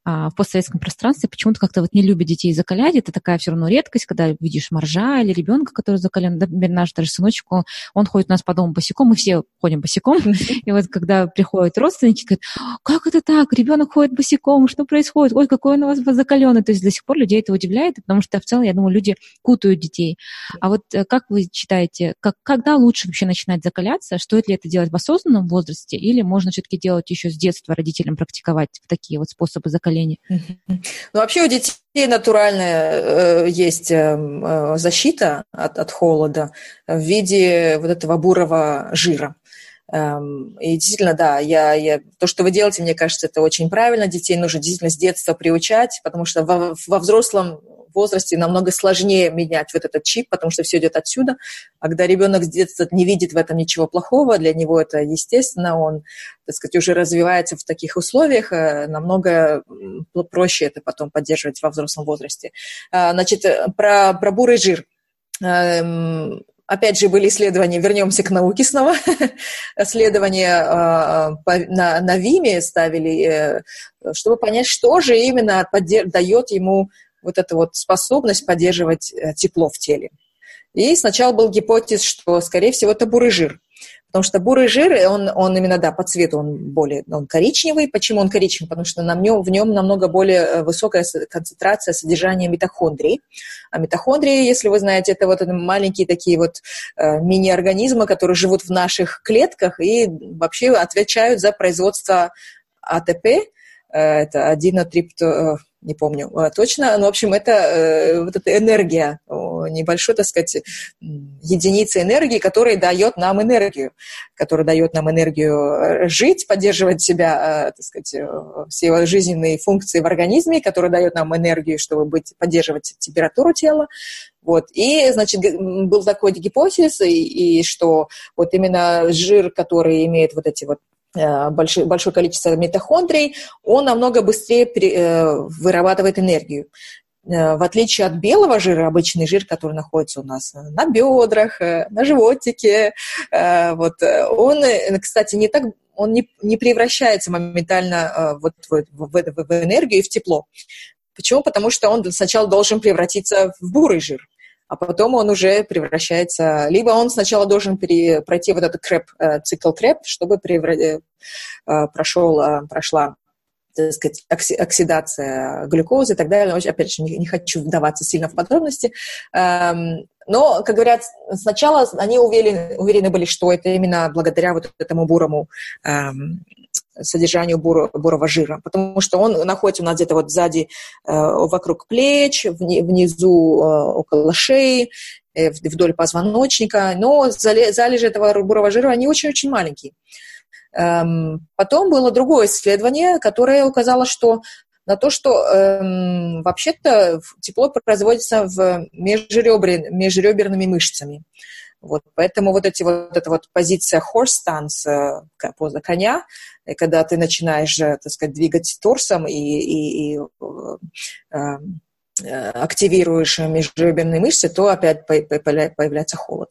[SPEAKER 1] в постсоветском пространстве почему-то как-то вот не любят детей закалять. Это такая все равно редкость, когда видишь моржа или ребенка, который закален. Например, наш даже сыночек, он, он ходит у нас по дому босиком, мы все ходим босиком. И вот когда приходят родственники, говорят, как это так, ребенок ходит босиком, что происходит? Ой, какой он у вас закаленный. То есть до сих пор людей это удивляет, потому что в целом, я думаю, люди кутают детей. А вот э, как вы считаете, как, когда лучше вообще начинать закаляться? Стоит ли это делать в осознанном возрасте или можно все-таки делать еще с детства родителям практиковать такие вот способы закаления? Поколений?
[SPEAKER 3] Ну, вообще у детей натуральная э, есть эм, э, защита от, от холода в виде вот этого бурого жира. Эм, и действительно, да, я, я, то, что вы делаете, мне кажется, это очень правильно. Детей нужно действительно с детства приучать, потому что во, во взрослом возрасте намного сложнее менять вот этот чип, потому что все идет отсюда. А когда ребенок с детства не видит в этом ничего плохого, для него это естественно, он, так сказать, уже развивается в таких условиях, э, намного проще это потом поддерживать во взрослом возрасте. А, значит, э, про, про бурый жир. Опять же, были исследования, вернемся к науке снова, (laughs) исследования э, на, на ВИМе ставили, чтобы понять, что же именно дает ему вот эта вот способность поддерживать э, тепло в теле. И сначала был гипотез, что, скорее всего, это бурый жир. Потому что бурый жир, он, он именно, да, по цвету он более, он коричневый. Почему он коричневый? Потому что на нем, в нем намного более э, высокая концентрация содержания митохондрий. А митохондрии, если вы знаете, это вот маленькие такие вот э, мини-организмы, которые живут в наших клетках и вообще отвечают за производство АТП, э, это адинотрипто не помню а, точно, но, в общем, это э, вот эта энергия, небольшой, так сказать, единица энергии, которая дает нам энергию, которая дает нам энергию э, жить, поддерживать себя, э, так сказать, все жизненные функции в организме, которая дает нам энергию, чтобы быть, поддерживать температуру тела. Вот. И, значит, был такой гипотез, и, и что вот именно жир, который имеет вот эти вот большое, большое количество митохондрий, он намного быстрее э, вырабатывает энергию. Э, в отличие от белого жира, обычный жир, который находится у нас на бедрах, на животике, вот, он, кстати, не так, он не, не превращается моментально вот в, в, в энергию и в тепло. Почему? Потому что он сначала должен превратиться в бурый жир а потом он уже превращается... Либо он сначала должен пере, пройти вот этот крэп, э, цикл крэп, чтобы превра... Э, э, прошел, прошла так сказать, оксидация глюкозы и так далее. Опять же, не, не хочу вдаваться сильно в подробности. Эм, но, как говорят, сначала они уверены, уверены были, что это именно благодаря вот этому бурому эм, содержанию бур, бурого жира, потому что он находится у нас где-то вот сзади, э, вокруг плеч, внизу э, около шеи, э, вдоль позвоночника, но залежи этого бурого жира, они очень-очень маленькие. Эм, потом было другое исследование, которое указало, что на то, что эм, вообще-то тепло производится в межребер, межреберными мышцами. Вот, поэтому вот эти вот эта вот позиция horse stance, э, поза коня, когда ты начинаешь, э, так сказать, двигать торсом и, и, и э, э, активируешь межреберные мышцы, то опять появляется холод.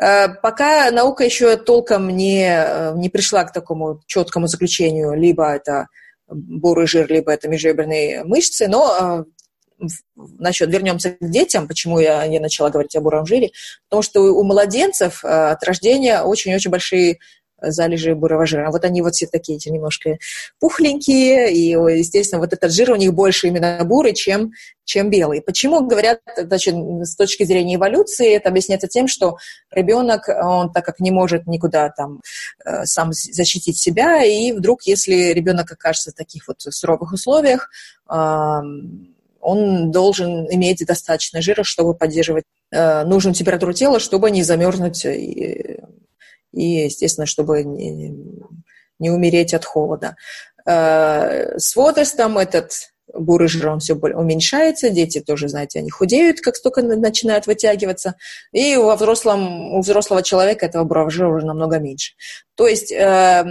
[SPEAKER 3] Э, пока наука еще толком не, не пришла к такому четкому заключению, либо это бурый жир, либо это межреберные мышцы, но насчет вернемся к детям, почему я не начала говорить о буром жире, потому что у младенцев э, от рождения очень-очень большие залежи бурого жира. Вот они вот все такие эти немножко пухленькие, и, естественно, вот этот жир у них больше именно бурый, чем, чем белый. Почему, говорят, значит, с точки зрения эволюции, это объясняется тем, что ребенок, он так как не может никуда там э, сам защитить себя, и вдруг, если ребенок окажется в таких вот суровых условиях, он должен иметь достаточно жира, чтобы поддерживать э, нужную температуру тела, чтобы не замерзнуть и, естественно, чтобы не, не умереть от холода. Э, с возрастом этот бурый жир, он все уменьшается, дети тоже, знаете, они худеют, как только начинают вытягиваться, и во взрослом, у взрослого человека этого бурого жира уже намного меньше. То есть, э,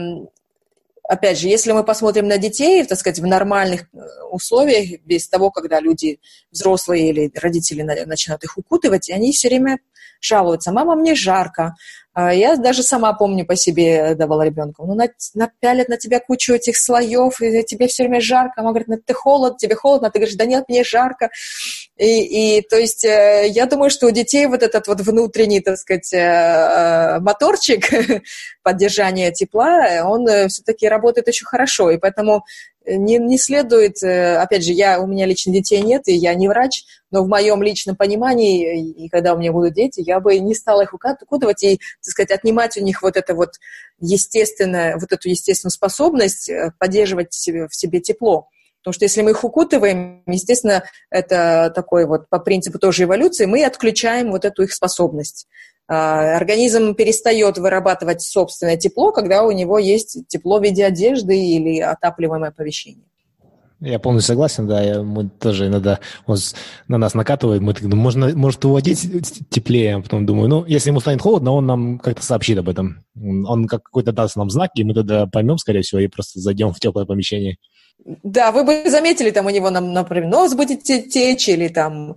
[SPEAKER 3] опять же, если мы посмотрим на детей, так сказать, в нормальных э, условиях, без того, когда люди, взрослые или родители начинают их укутывать, и они все время жалуются, мама, мне жарко, я даже сама помню по себе давала ребенку. Ну, напялят на тебя кучу этих слоев, и тебе все время жарко. Мама говорит, ну, ты холод, тебе холодно. А ты говоришь, да нет, мне жарко. И, и то есть э, я думаю, что у детей вот этот вот внутренний, так сказать, э, э, моторчик (laughs) поддержания тепла, он все-таки работает очень хорошо. И поэтому не, не следует, э, опять же, я, у меня лично детей нет, и я не врач, но в моем личном понимании, и когда у меня будут дети, я бы не стала их укутывать и, так сказать, отнимать у них вот это вот естественное, вот эту естественную способность э, поддерживать себе, в себе тепло. Потому что если мы их укутываем, естественно, это такой вот по принципу тоже эволюции, мы отключаем вот эту их способность. А, организм перестает вырабатывать собственное тепло, когда у него есть тепло в виде одежды или отапливаемое помещение.
[SPEAKER 2] Я полностью согласен, да, я, мы тоже иногда он на нас накатывает, мы так думаем, можно, может его одеть теплее, а потом думаю, ну, если ему станет холодно, он нам как-то сообщит об этом. Он как какой-то даст нам знак, и мы тогда поймем, скорее всего, и просто зайдем в теплое помещение.
[SPEAKER 3] Да, вы бы заметили, там у него, например, нос будет течь, или там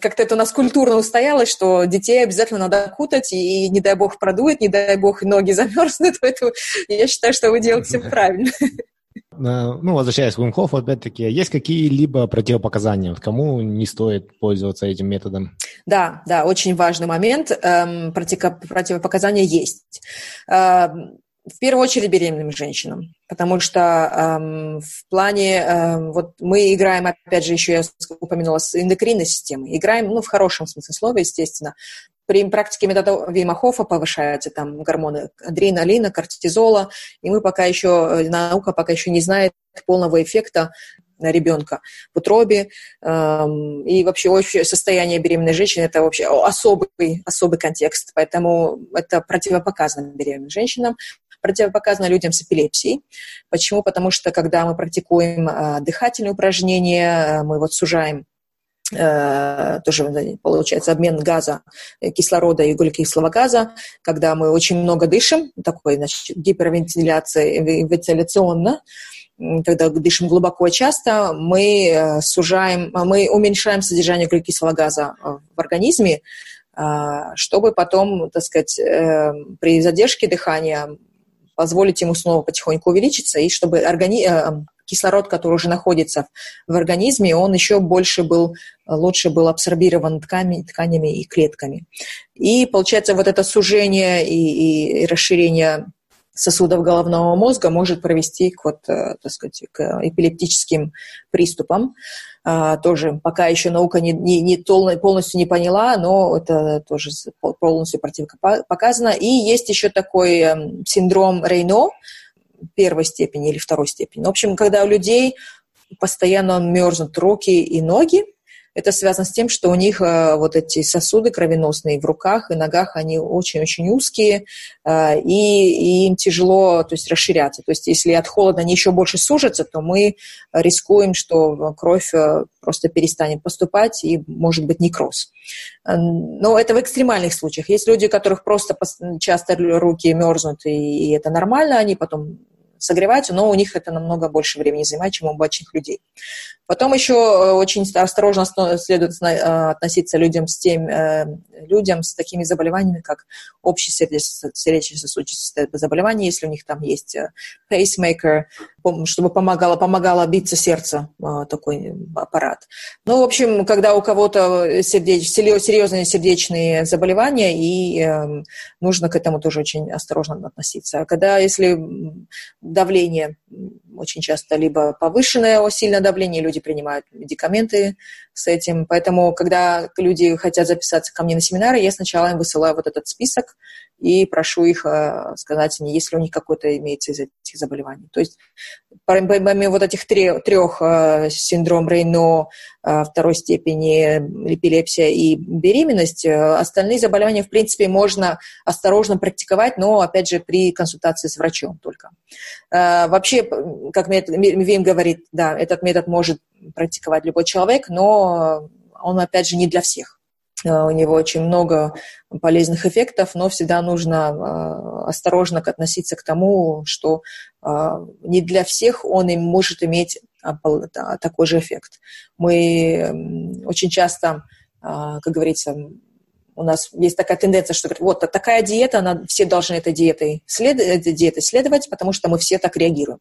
[SPEAKER 3] как-то это у нас культурно устоялось, что детей обязательно надо окутать, и, не дай бог продует, не дай бог ноги (laughs) замерзнут, поэтому я считаю, что вы делаете (laughs) правильно.
[SPEAKER 2] Ну, возвращаясь к Вимхофу, опять-таки, есть какие-либо противопоказания? Вот кому не стоит пользоваться этим методом?
[SPEAKER 3] Да, да, очень важный момент. Эм, противопоказания есть. Эм, в первую очередь беременным женщинам, потому что эм, в плане, эм, вот мы играем, опять же, еще я упомянула, с эндокринной системой, играем, ну, в хорошем смысле слова, естественно, при практике метода Вима Хофа повышаются там гормоны адреналина, кортизола, и мы пока еще, э, наука пока еще не знает полного эффекта на ребенка в утробе. Эм, и вообще общее состояние беременной женщины – это вообще особый, особый контекст, поэтому это противопоказано беременным женщинам противопоказано людям с эпилепсией. Почему? Потому что когда мы практикуем э, дыхательные упражнения, э, мы вот сужаем э, тоже получается обмен газа, кислорода и углекислого газа, когда мы очень много дышим, такой значит, гипервентиляция, вентиляционно, когда дышим глубоко и часто, мы сужаем, мы уменьшаем содержание углекислого газа в организме, чтобы потом, так сказать, при задержке дыхания позволить ему снова потихоньку увеличиться, и чтобы органи... Э, кислород, который уже находится в организме, он еще больше был, лучше был абсорбирован тканями, тканями и клетками. И получается вот это сужение и, и расширение сосудов головного мозга может провести к, вот, э, так сказать, к эпилептическим приступам. А, тоже пока еще наука не, не, не полностью не поняла, но это тоже полностью противопоказано. И есть еще такой эм, синдром Рейно первой степени или второй степени. В общем, когда у людей постоянно мерзнут руки и ноги, это связано с тем, что у них э, вот эти сосуды кровеносные в руках и ногах, они очень-очень узкие, э, и, и им тяжело то есть, расширяться. То есть если от холода они еще больше сужатся, то мы рискуем, что кровь э, просто перестанет поступать и может быть некроз. Но это в экстремальных случаях. Есть люди, у которых просто часто руки мерзнут, и это нормально, они потом согреваются, но у них это намного больше времени занимает, чем у обычных людей. Потом еще э, очень осторожно следует э, относиться людям с тем, э, людям с такими заболеваниями, как общее сердечно-сосудистое заболевание, если у них там есть пейсмейкер, чтобы помогало, помогало биться сердце, такой аппарат. Ну, в общем, когда у кого-то сердеч, серьезные сердечные заболевания, и э, нужно к этому тоже очень осторожно относиться. А когда, если давление очень часто либо повышенное сильное давление, люди принимают медикаменты с этим. Поэтому, когда люди хотят записаться ко мне на семинары, я сначала им высылаю вот этот список и прошу их э, сказать мне, если у них какое-то имеется из этих заболеваний. То есть помимо вот этих трех, трех э, синдром Рейно, э, второй степени эпилепсия и беременность, остальные заболевания, в принципе, можно осторожно практиковать, но, опять же, при консультации с врачом только. Вообще, как Вим говорит, да, этот метод может практиковать любой человек, но он, опять же, не для всех. Э, у него очень много полезных эффектов, но всегда нужно э, осторожно относиться к тому, что э, не для всех он и может иметь такой же эффект. Мы очень часто, как говорится, у нас есть такая тенденция, что вот такая диета, она, все должны этой диетой, след, этой диетой следовать, потому что мы все так реагируем.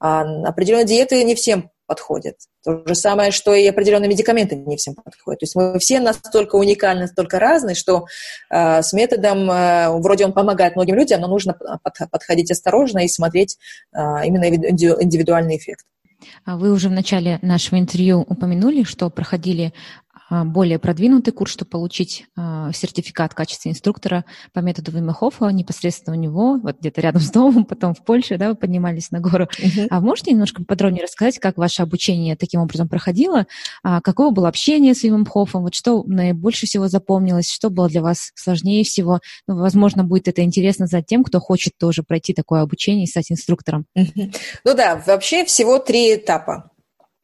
[SPEAKER 3] А определенные диеты не всем подходят. То же самое, что и определенные медикаменты не всем подходят. То есть мы все настолько уникальны, настолько разные, что э, с методом, э, вроде он помогает многим людям, но нужно под, подходить осторожно и смотреть э, именно индивидуальный эффект.
[SPEAKER 1] А вы уже в начале нашего интервью упомянули, что проходили более продвинутый курс, чтобы получить а, сертификат в качестве инструктора по методу Вимехофа непосредственно у него, вот где-то рядом с домом, (laughs) потом в Польше, да, вы поднимались на гору. Uh-huh. А можете немножко подробнее рассказать, как ваше обучение таким образом проходило, а, какое было общение с Вимехофом, вот что наибольше всего запомнилось, что было для вас сложнее всего? Ну, возможно, будет это интересно за тем, кто хочет тоже пройти такое обучение и стать инструктором.
[SPEAKER 3] Uh-huh. Ну да, вообще всего три этапа.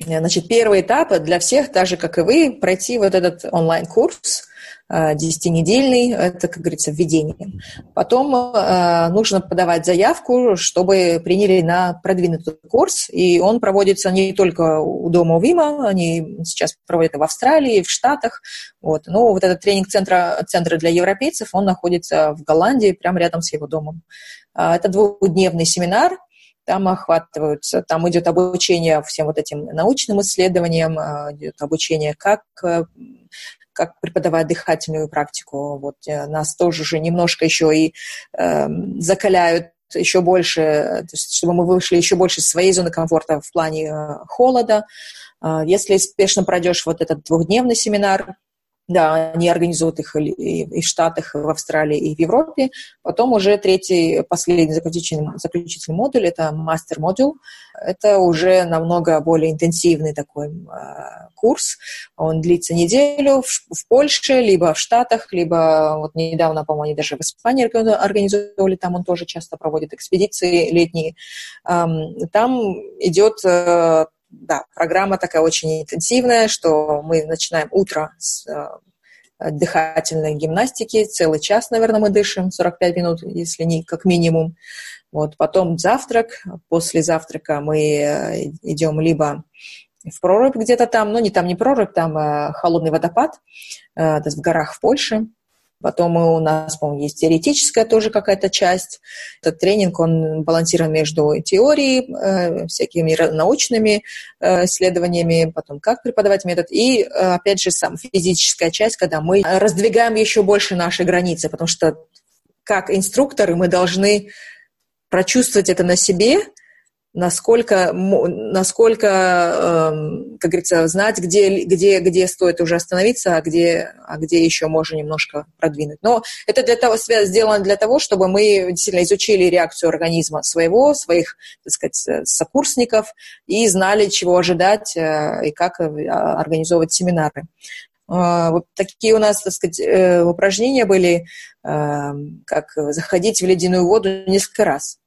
[SPEAKER 3] Значит, первый этап для всех, так же, как и вы, пройти вот этот онлайн-курс, 10-недельный, э, это, как говорится, введение. Потом э, нужно подавать заявку, чтобы приняли на продвинутый курс, и он проводится не только у дома у Вима, они сейчас проводят в Австралии, в Штатах, вот. но вот этот тренинг-центр центр для европейцев, он находится в Голландии, прямо рядом с его домом. Э, это двухдневный семинар, там охватываются, там идет обучение всем вот этим научным исследованиям, а, идет обучение, как э, как преподавать дыхательную практику. Вот э, нас тоже же немножко еще и э, закаляют еще больше, то есть, чтобы мы вышли еще больше из своей зоны комфорта в плане э, холода. Э, если успешно пройдешь вот этот двухдневный семинар, да, они организуют их и в Штатах, и в Австралии, и в Европе. Потом уже третий, последний заключительный, заключительный модуль, это мастер-модуль. Это уже намного более интенсивный такой э, курс. Он длится неделю в, в Польше, либо в Штатах, либо вот недавно, по-моему, они даже в Испании организовали, там он тоже часто проводит экспедиции летние. Эм, там идет э, да, программа такая очень интенсивная, что мы начинаем утро с э, дыхательной гимнастики, целый час, наверное, мы дышим, 45 минут, если не как минимум. Вот, потом завтрак, после завтрака мы э, идем либо в прорубь где-то там, ну не там не прорубь, там э, холодный водопад, э, в горах в Польше, Потом у нас, по-моему, есть теоретическая тоже какая-то часть. Этот тренинг, он балансирован между теорией, э, всякими научными э, исследованиями, потом как преподавать метод, и, э, опять же, сам физическая часть, когда мы раздвигаем еще больше наши границы, потому что как инструкторы мы должны прочувствовать это на себе, насколько, насколько эм, как говорится, знать, где, где, где стоит уже остановиться, а где, а где еще можно немножко продвинуть. Но это для того, сделано для того, чтобы мы действительно изучили реакцию организма своего, своих, так сказать, сокурсников и знали, чего ожидать э, и как э, организовывать семинары. Э, вот такие у нас, так сказать, упражнения были, эм, как заходить в ледяную воду несколько раз.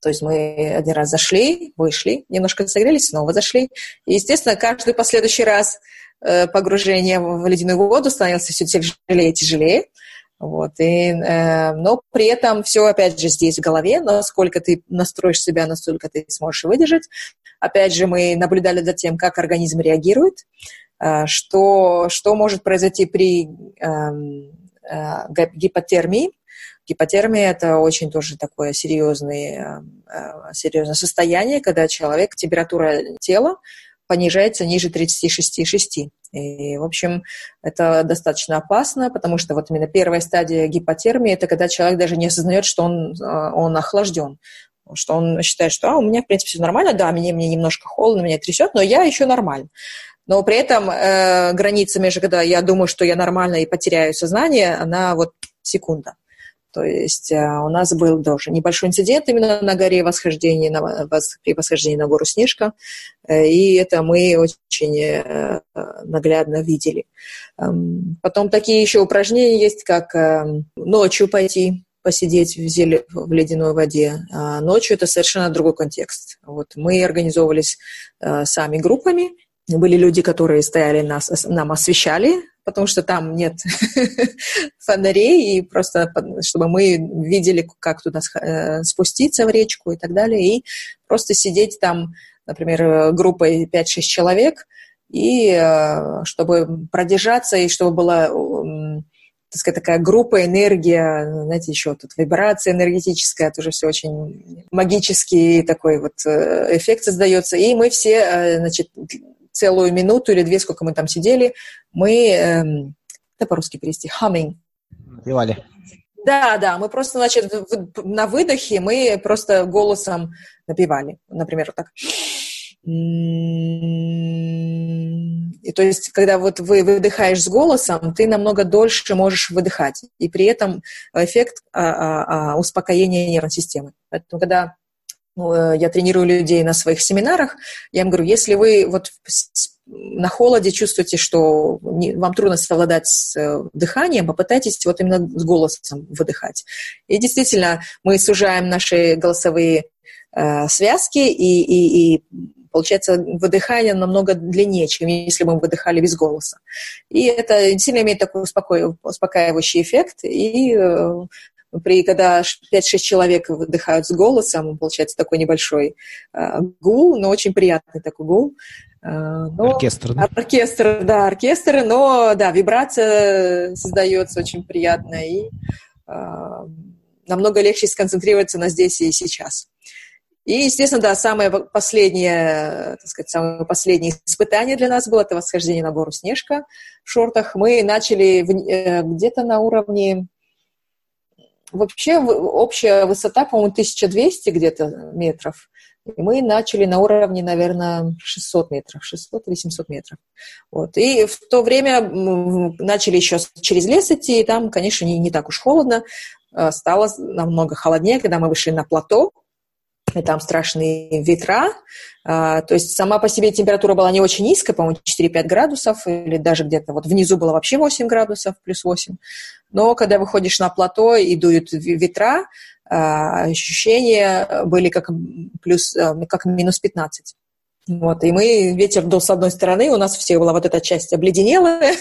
[SPEAKER 3] То есть мы один раз зашли, вышли, немножко согрелись, снова зашли. И, естественно, каждый последующий раз э, погружение в ледяную воду становился все тяжелее и тяжелее. Вот, и, э, но при этом все, опять же, здесь в голове, насколько ты настроишь себя, настолько ты сможешь выдержать. Опять же, мы наблюдали за тем, как организм реагирует, э, что, что может произойти при э, э, гипотермии, Гипотермия – это очень тоже такое серьезное, э, серьезное состояние, когда человек, температура тела понижается ниже 36,6. И, в общем, это достаточно опасно, потому что вот именно первая стадия гипотермии – это когда человек даже не осознает, что он, э, он охлажден что он считает, что а, у меня, в принципе, все нормально, да, мне, мне немножко холодно, меня трясет, но я еще нормально. Но при этом э, граница между, когда я думаю, что я нормально и потеряю сознание, она вот секунда. То есть у нас был тоже небольшой инцидент именно на горе восхождения, на, при восхождении на гору Снежка, и это мы очень наглядно видели. Эм, потом такие еще упражнения есть, как ночью пойти посидеть в, зеле, в ледяной воде. А ночью это совершенно другой контекст. Вот мы организовывались э, сами группами. Были люди, которые стояли, нас, нам освещали, потому что там нет (laughs) фонарей, и просто чтобы мы видели, как туда э, спуститься в речку и так далее. И просто сидеть там, например, группой 5-6 человек, и э, чтобы продержаться, и чтобы было так сказать, такая группа, энергия, знаете, еще тут вибрация энергетическая, тоже все очень магический такой вот э, эффект создается. И мы все, э, значит, целую минуту или две, сколько мы там сидели, мы, эм, это по-русски перевести, humming.
[SPEAKER 2] Напевали.
[SPEAKER 3] Да, да, мы просто, значит, на выдохе мы просто голосом напевали. Например, вот так. И то есть, когда вот вы выдыхаешь с голосом, ты намного дольше можешь выдыхать. И при этом эффект а, а, а, успокоения нервной системы. Поэтому, когда я тренирую людей на своих семинарах, я им говорю, если вы вот на холоде чувствуете, что не, вам трудно совладать с э, дыханием, попытайтесь вот именно с голосом выдыхать. И действительно, мы сужаем наши голосовые э, связки и, и, и Получается, выдыхание намного длиннее, чем если бы мы выдыхали без голоса. И это сильно имеет такой успокаивающий эффект. И э, при, когда 5-6 человек выдыхают с голосом, получается такой небольшой э, гул, но очень приятный такой гул.
[SPEAKER 2] Э, но, оркестр,
[SPEAKER 3] да? Оркестр, да, оркестр, но, да, вибрация создается очень приятная, и э, намного легче сконцентрироваться на здесь и сейчас. И, естественно, да, самое последнее, так сказать, самое последнее испытание для нас было это восхождение на гору Снежка в шортах. Мы начали э, где-то на уровне Вообще общая высота, по-моему, 1200 где-то метров. И мы начали на уровне, наверное, 600 метров, 600 или 700 метров. Вот. И в то время начали еще через лес идти, и там, конечно, не, не так уж холодно. Э, стало намного холоднее, когда мы вышли на плато и там страшные ветра. А, то есть сама по себе температура была не очень низкая, по-моему, 4-5 градусов, или даже где-то вот внизу было вообще 8 градусов, плюс 8. Но когда выходишь на плато и дуют ветра, а, ощущения были как, плюс, а, как минус 15. Вот, и мы, ветер дул с одной стороны, у нас все была вот эта часть обледенелая.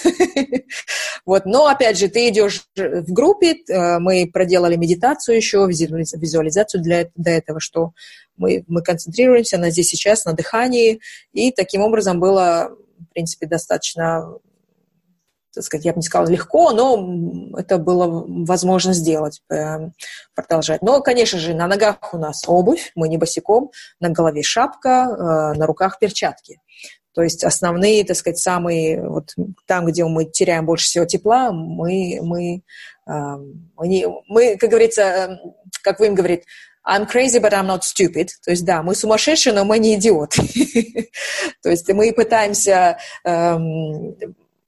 [SPEAKER 3] (laughs) вот, но, опять же, ты идешь в группе, э, мы проделали медитацию еще, визуализацию для, для этого, что мы, мы концентрируемся на здесь сейчас, на дыхании, и таким образом было, в принципе, достаточно так сказать, я бы не сказала легко, но это было возможно сделать, э, продолжать. Но, конечно же, на ногах у нас обувь, мы не босиком, на голове шапка, э, на руках перчатки. То есть основные, так сказать, самые, вот там, где мы теряем больше всего тепла, мы, мы, э, мы, не, мы как говорится, как Вим говорит, I'm crazy, but I'm not stupid. То есть, да, мы сумасшедшие, но мы не идиоты. (laughs) То есть мы пытаемся эм,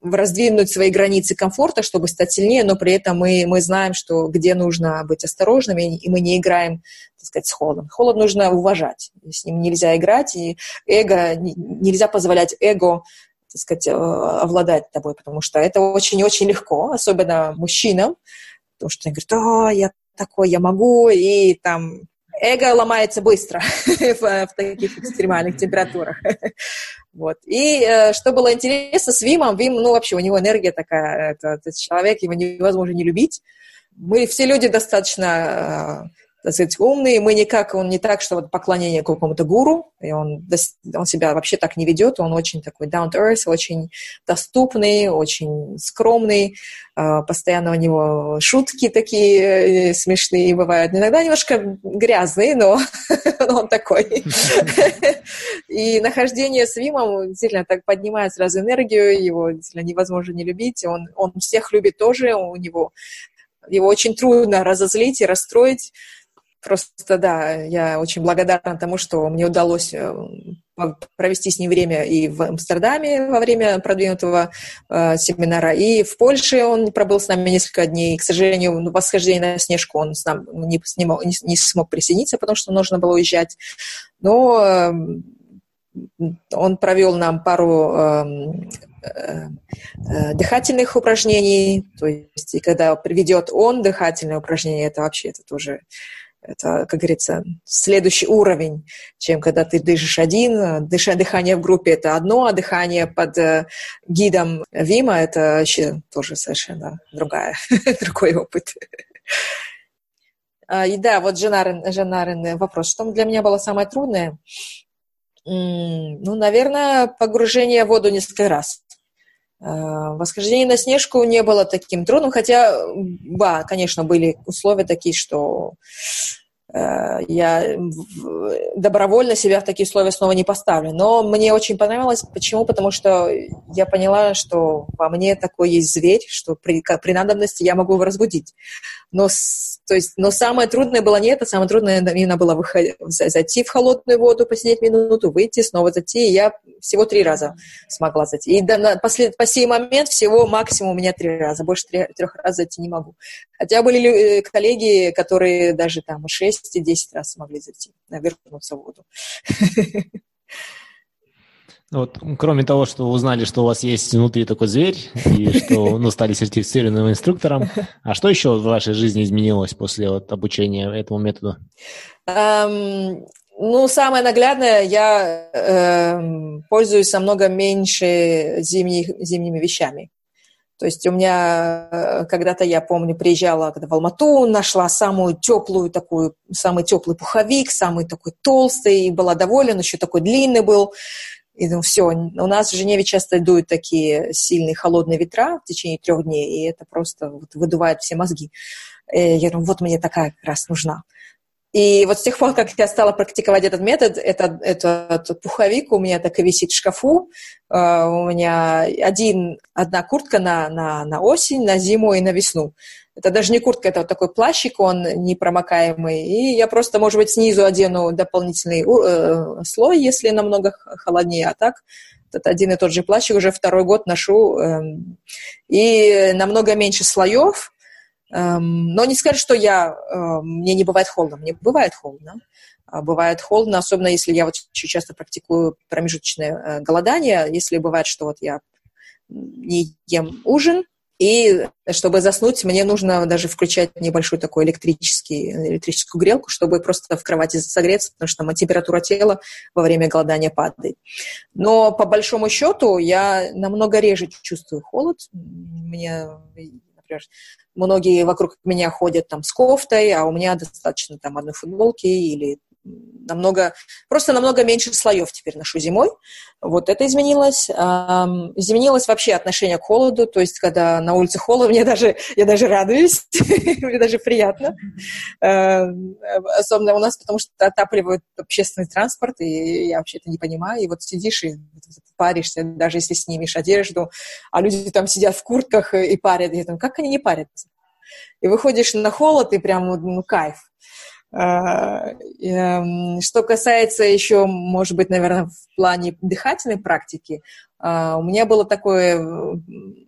[SPEAKER 3] раздвинуть свои границы комфорта, чтобы стать сильнее, но при этом мы, мы знаем, что где нужно быть осторожными, и мы не играем, так сказать, с холодом. Холод нужно уважать, с ним нельзя играть, и эго, нельзя позволять эго так сказать, э, овладать тобой, потому что это очень-очень легко, особенно мужчинам, потому что они говорят, о, я такой, я могу, и там эго ломается быстро (laughs) в, в таких экстремальных температурах. (laughs) Вот. И э, что было интересно с Вимом, Вим, ну, вообще, у него энергия такая, это, этот человек, его невозможно не любить. Мы все люди достаточно э, так сказать, умный, мы никак, он не так, что вот поклонение какому-то гуру, и он, он себя вообще так не ведет, он очень такой down to earth, очень доступный, очень скромный, а, постоянно у него шутки такие э, смешные бывают, иногда немножко грязные, но (laughs) он такой. (laughs) И нахождение с Вимом действительно так поднимает сразу энергию, его действительно невозможно не любить, он, он всех любит тоже, у него его очень трудно разозлить и расстроить, просто, да, я очень благодарна тому, что мне удалось э, провести с ним время и в Амстердаме во время продвинутого э, семинара, и в Польше он пробыл с нами несколько дней. К сожалению, в восхождение на Снежку он с нами не, не, не смог присоединиться, потому что нужно было уезжать. Но э, он провел нам пару эм, э, э, дыхательных упражнений, то есть и когда приведет он дыхательное упражнение, это вообще это тоже это, как говорится, следующий уровень, чем когда ты дышишь один. Дыша, дыхание в группе – это одно, а дыхание под э, гидом Вима – это вообще тоже совершенно другая, (laughs) другой опыт. А, и да, вот Женарин, Женарин вопрос. Что для меня было самое трудное? Ну, наверное, погружение в воду несколько раз. А, восхождение на снежку не было таким трудным, хотя, да, конечно, были условия такие, что Э, я добровольно себя в такие условия снова не поставлю. Но мне очень понравилось. Почему? Потому что я поняла, что во мне такой есть зверь, что при, при надобности я могу его разбудить. Но, то есть, но самое трудное было не это, самое трудное именно было выходить, зайти в холодную воду, посидеть минуту, выйти, снова зайти. И я всего три раза смогла зайти. И до, на, послед, по сей момент всего максимум у меня три раза. Больше три, трех раз зайти не могу. Хотя были э, коллеги, которые даже там 6 и 10 раз смогли зайти, вернуться в воду. (laughs)
[SPEAKER 2] Вот, кроме того, что узнали, что у вас есть внутри такой зверь, и (laughs) что ну, стали сертифицированным инструктором, а что еще в вашей жизни изменилось после вот, обучения этому методу?
[SPEAKER 3] Um, ну, самое наглядное, я э, пользуюсь намного меньше зимних, зимними вещами. То есть у меня э, когда-то, я помню, приезжала в Алмату, нашла самую теплую такую, самый теплый пуховик, самый такой толстый, и была доволен, еще такой длинный был. И думаю, все, у нас в Женеве часто дуют такие сильные холодные ветра в течение трех дней, и это просто вот выдувает все мозги. И я думаю, вот мне такая как раз нужна. И вот с тех пор, как я стала практиковать этот метод, этот, этот пуховик у меня так и висит в шкафу. Uh, у меня один, одна куртка на, на, на осень, на зиму и на весну. Это даже не куртка, это вот такой плащик, он непромокаемый. И я просто, может быть, снизу одену дополнительный uh, слой, если намного холоднее. А так, это один и тот же плащик уже второй год ношу. Uh, и намного меньше слоев Эм, но не сказать, что я, эм, мне не бывает холодно. Мне бывает холодно. А бывает холодно, особенно если я вот часто практикую промежуточное э, голодание. Если бывает, что вот я не ем ужин, и чтобы заснуть, мне нужно даже включать небольшую такую электрический, электрическую грелку, чтобы просто в кровати согреться, потому что температура тела во время голодания падает. Но по большому счету я намного реже чувствую холод. Мне, например, многие вокруг меня ходят там с кофтой, а у меня достаточно там одной футболки или намного, просто намного меньше слоев теперь ношу зимой. Вот это изменилось. Изменилось вообще отношение к холоду, то есть когда на улице холодно, мне даже, я даже радуюсь, (laughs) мне даже приятно. Эм, особенно у нас, потому что отапливают общественный транспорт, и я вообще это не понимаю. И вот сидишь и паришься, даже если снимешь одежду, а люди там сидят в куртках и парят. Я думаю, как они не парятся? И выходишь на холод, и прям, ну, кайф. А, эм, что касается еще, может быть, наверное, в плане дыхательной практики, а, у меня было такое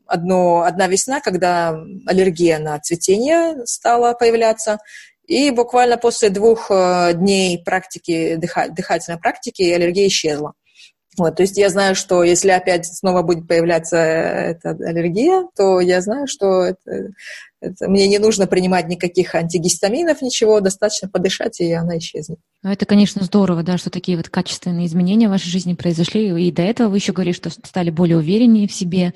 [SPEAKER 3] одно, одна весна, когда аллергия на цветение стала появляться, и буквально после двух э, дней практики, дыхательной практики аллергия исчезла. Вот, то есть я знаю, что если опять снова будет появляться эта аллергия, то я знаю, что это, это, мне не нужно принимать никаких антигистаминов, ничего, достаточно подышать, и она исчезнет.
[SPEAKER 1] Ну, это, конечно, здорово, да, что такие вот качественные изменения в вашей жизни произошли. И до этого вы еще говорили, что стали более увереннее в себе,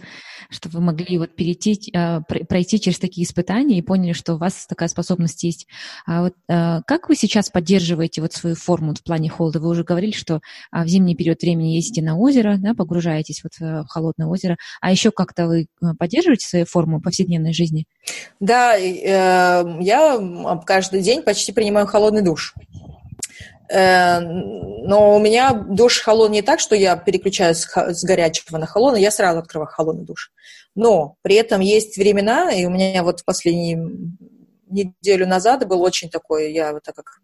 [SPEAKER 1] что вы могли вот перейти, а, пройти через такие испытания и поняли, что у вас такая способность есть. А вот а, как вы сейчас поддерживаете вот свою форму в плане холода? Вы уже говорили, что в зимний период времени ездите на озеро, да, погружаетесь вот в холодное озеро. А еще как-то вы поддерживаете свою форму повседневной жизни?
[SPEAKER 3] Да, э, я каждый день почти принимаю холодный душ. Э, но у меня душ холодный не так, что я переключаюсь с горячего на холодный, я сразу открываю холодный душ. Но при этом есть времена, и у меня вот в последнюю неделю назад был очень такой, я вот так как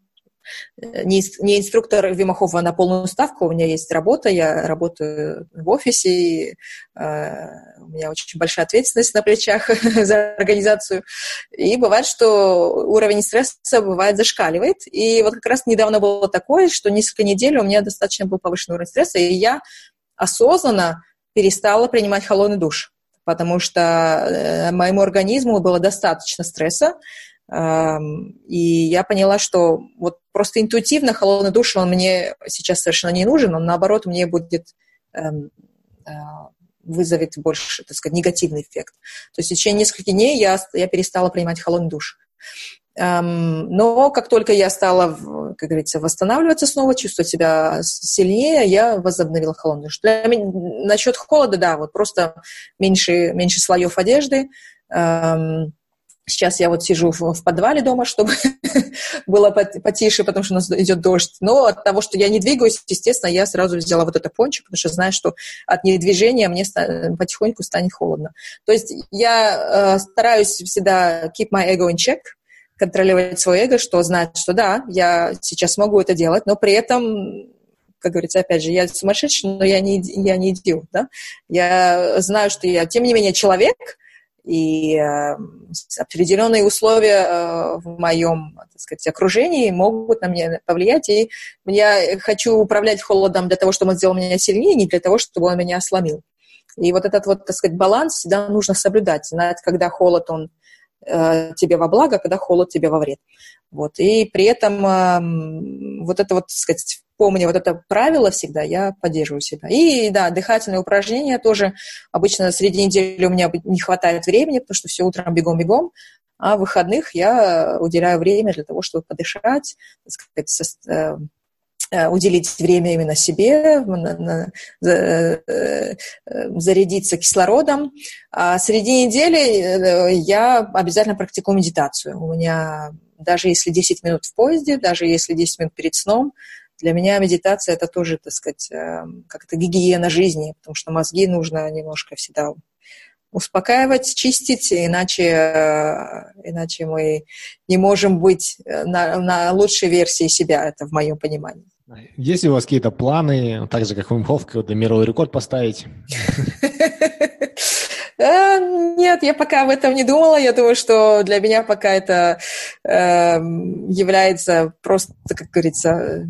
[SPEAKER 3] не, не инструктор Вимахова на полную ставку, у меня есть работа, я работаю в офисе, и, э, у меня очень большая ответственность на плечах (laughs) за организацию. И бывает, что уровень стресса бывает зашкаливает. И вот как раз недавно было такое, что несколько недель у меня достаточно был повышенный уровень стресса, и я осознанно перестала принимать холодный душ, потому что э, моему организму было достаточно стресса, и я поняла, что вот просто интуитивно холодный душ, он мне сейчас совершенно не нужен, он наоборот мне будет эм, э, вызовет больше, так сказать, негативный эффект. То есть в течение нескольких дней я, я перестала принимать холодный душ. Но как только я стала, как говорится, восстанавливаться снова, чувствовать себя сильнее, я возобновила холодный душ. Для меня, насчет холода, да, вот просто меньше, меньше слоев одежды, Сейчас я вот сижу в, подвале дома, чтобы (laughs) было потише, потому что у нас идет дождь. Но от того, что я не двигаюсь, естественно, я сразу взяла вот это пончик, потому что знаю, что от недвижения мне потихоньку станет холодно. То есть я э, стараюсь всегда keep my ego in check, контролировать свое эго, что знать, что да, я сейчас могу это делать, но при этом как говорится, опять же, я сумасшедший, но я не, я не идиот, да. Я знаю, что я, тем не менее, человек, и э, определенные условия э, в моем, так сказать, окружении могут на меня повлиять, и я хочу управлять холодом для того, чтобы он сделал меня сильнее, не для того, чтобы он меня сломил. И вот этот вот, так сказать, баланс всегда нужно соблюдать, знать, когда холод, он тебе во благо, когда холод тебе во вред. Вот. И при этом э, вот это вот, так сказать, помня вот это правило всегда, я поддерживаю себя. И да, дыхательные упражнения тоже. Обычно среди недели у меня не хватает времени, потому что все утром бегом-бегом, а в выходных я уделяю время для того, чтобы подышать, так сказать, э, э, уделить время именно себе, э, зарядиться кислородом. А среди недели я обязательно практикую медитацию. У меня даже если 10 минут в поезде, даже если 10 минут перед сном, для меня медитация это тоже, так сказать, как-то гигиена жизни, потому что мозги нужно немножко всегда успокаивать, чистить, иначе, э, иначе мы не можем быть э, на, на лучшей версии себя, это в моем понимании.
[SPEAKER 2] Есть ли у вас какие-то планы, так же, как у Мхов, какой-то мировой рекорд поставить? (laughs)
[SPEAKER 3] Э, нет, я пока об этом не думала. Я думаю, что для меня пока это является просто, как говорится,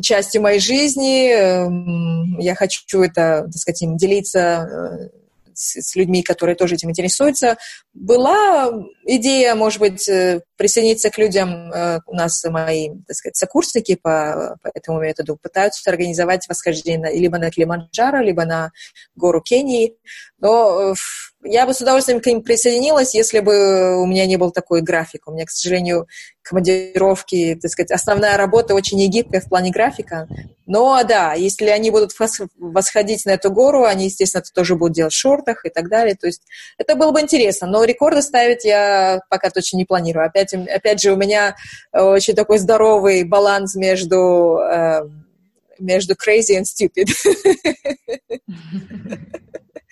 [SPEAKER 3] частью моей жизни. Эм, я хочу это, так сказать, делиться э, с, с людьми, которые тоже этим интересуются. Была идея, может быть, э, присоединиться к людям, э, у нас мои, так сказать, сокурсники по, по этому методу пытаются организовать восхождение либо на Килиманджаро, либо на гору Кении. Но я бы с удовольствием к ним присоединилась, если бы у меня не был такой график. У меня, к сожалению, командировки, так сказать, основная работа очень негибкая в плане графика. Но да, если они будут восходить на эту гору, они, естественно, это тоже будут делать в шортах и так далее. То есть это было бы интересно. Но рекорды ставить я пока точно не планирую. Опять, опять же, у меня очень такой здоровый баланс между, э, между crazy and stupid. (laughs)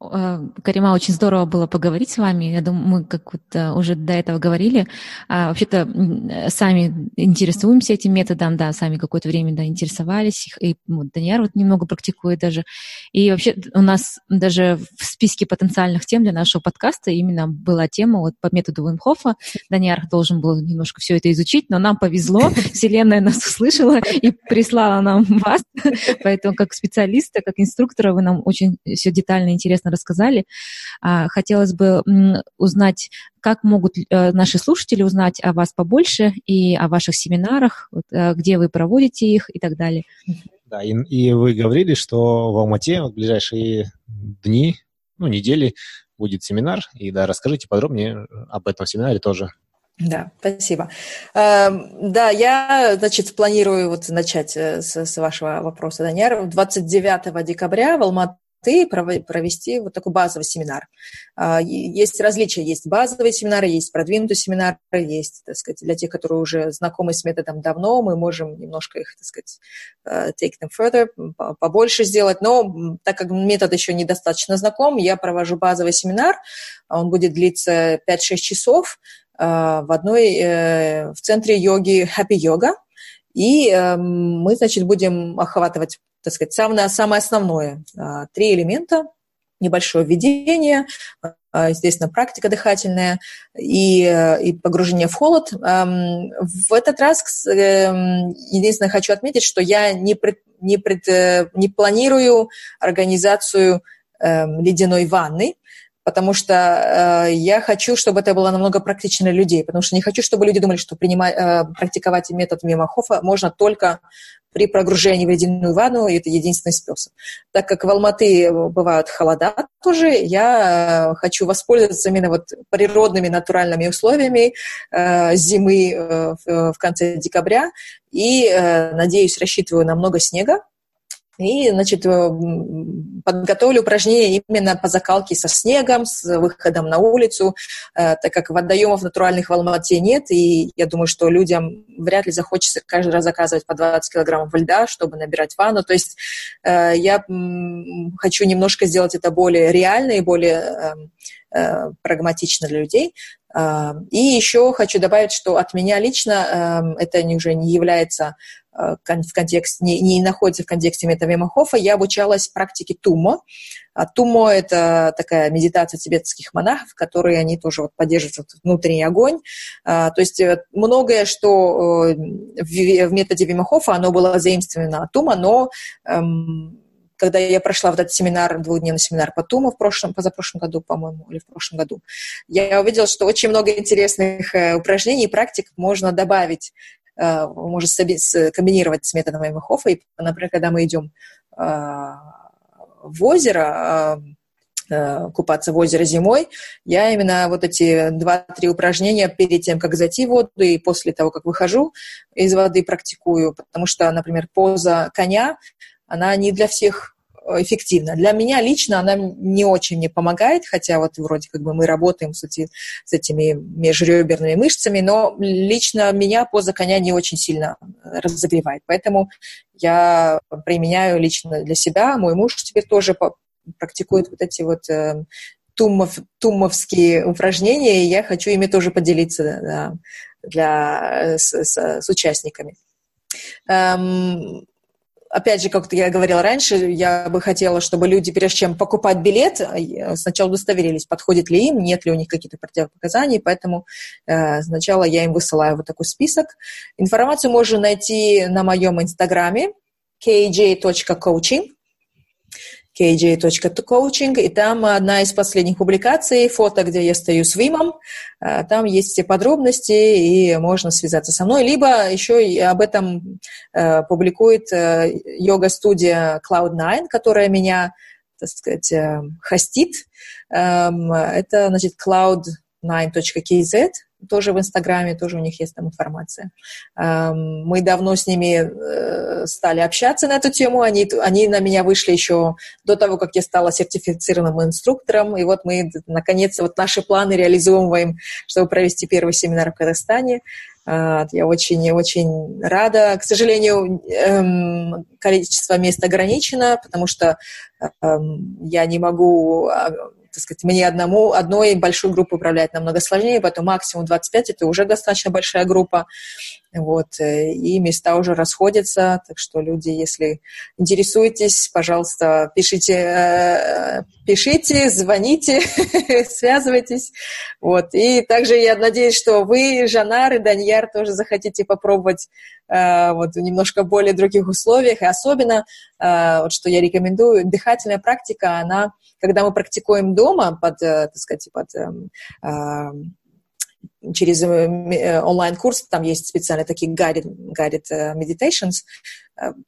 [SPEAKER 1] Карима, очень здорово было поговорить с вами. Я думаю, мы как вот э, уже до этого говорили. А, вообще-то сами интересуемся этим методом, да, сами какое-то время да, интересовались. И вот, Даниэр вот немного практикует даже. И вообще у нас даже в списке потенциальных тем для нашего подкаста именно была тема вот по методу Вимхофа. Даниэр должен был немножко все это изучить, но нам повезло. (laughs) Вселенная нас услышала и прислала нам вас. (laughs) Поэтому как специалиста, как инструктора вы нам очень все детально интересно рассказали. А, хотелось бы узнать, как могут э, наши слушатели узнать о вас побольше и о ваших семинарах, э, где вы проводите их и так далее.
[SPEAKER 2] Да, и, и вы говорили, что в Алмате в ближайшие дни, ну, недели будет семинар. И да, расскажите подробнее об этом семинаре тоже.
[SPEAKER 3] Да, спасибо. Эм, да, я, значит, планирую вот начать э, с, вашего вопроса, Даниэр. 29 декабря в Алмате ты провести вот такой базовый семинар. А, есть различия, есть базовые семинары, есть продвинутые семинары, есть, так сказать, для тех, которые уже знакомы с методом давно, мы можем немножко их, так сказать, э, take them further, побольше сделать, но так как метод еще недостаточно знаком, я провожу базовый семинар, он будет длиться 5-6 часов, в одной, в центре йоги Happy Yoga. И мы, значит, будем охватывать, так сказать, самое, самое основное. Три элемента небольшое введение, естественно, практика дыхательная и, и погружение в холод. В этот раз эм, единственное хочу отметить, что я не, пред, не, пред, э, не планирую организацию эм, ледяной ванны, потому что э, я хочу, чтобы это было намного практично для людей, потому что не хочу, чтобы люди думали, что принимать, э, практиковать метод Мимахофа можно только при прогружении в ледяную ванну, и это единственный способ. Так как в Алматы бывают холода тоже, я э, хочу воспользоваться именно вот природными натуральными условиями э, зимы э, в, в конце декабря и, э, надеюсь, рассчитываю на много снега, и, значит, э, подготовлю упражнения именно по закалке со снегом, с выходом на улицу, э, так как водоемов натуральных в Алмате нет, и я думаю, что людям вряд ли захочется каждый раз заказывать по 20 килограммов льда, чтобы набирать ванну. То есть э, я хочу немножко сделать это более реально и более прагматично для людей. И еще хочу добавить, что от меня лично это уже не является в контексте, не, не находится в контексте метавемахофа, я обучалась практике тумо. А тумо – это такая медитация тибетских монахов, которые они тоже вот поддерживают внутренний огонь. А, то есть э, многое, что э, в, в методе Вимахофа, оно было заимствовано от тума, но эм, когда я прошла вот этот семинар, двухдневный семинар по Туму в прошлом, позапрошлом году, по-моему, или в прошлом году, я увидела, что очень много интересных упражнений и практик можно добавить Э, может комбинировать с методом Эймахофа. И, например, когда мы идем э, в озеро, э, купаться в озеро зимой, я именно вот эти два-три упражнения перед тем, как зайти в воду и после того, как выхожу из воды, практикую, потому что, например, поза коня, она не для всех эффективна. Для меня лично она не очень мне помогает, хотя вот вроде как бы мы работаем с, с этими межреберными мышцами, но лично меня поза коня не очень сильно разогревает. Поэтому я применяю лично для себя. Мой муж теперь тоже практикует вот эти вот э, тумов, тумовские упражнения, и я хочу ими тоже поделиться да, для, с, с, с участниками. Эм, опять же, как я говорила раньше, я бы хотела, чтобы люди, прежде чем покупать билет, э, сначала удостоверились, подходит ли им, нет ли у них каких-то противопоказаний, поэтому э, сначала я им высылаю вот такой список. Информацию можно найти на моем инстаграме kj.coaching kj.coaching, и там одна из последних публикаций, фото, где я стою с Вимом, э, там есть все подробности, и можно связаться со мной, либо еще об этом э, публикует э, йога-студия Cloud9, которая меня, так сказать, э, хостит. Эм, это, значит, cloud9.kz, тоже в Инстаграме, тоже у них есть там информация. Эм, мы давно с ними э, стали общаться на эту тему, они, они на меня вышли еще до того, как я стала сертифицированным инструктором, и вот мы, наконец, вот наши планы реализовываем, чтобы провести первый семинар в Казахстане. Э, я очень-очень рада. К сожалению, эм, количество мест ограничено, потому что эм, я не могу а, так сказать, мне одному, одной большой группой управлять намного сложнее, поэтому максимум 25 – это уже достаточно большая группа. Вот, э, и места уже расходятся, так что люди, если интересуетесь, пожалуйста, пишите, э, пишите, звоните, (laughs) связывайтесь. Вот. И также я надеюсь, что вы, Жанар и Даньяр, тоже захотите попробовать вот, в немножко более других условиях. И особенно, вот, что я рекомендую, дыхательная практика, она, когда мы практикуем дома под, так сказать, под эм, через э, э, онлайн-курс, там есть специально такие guided, guided э, meditations.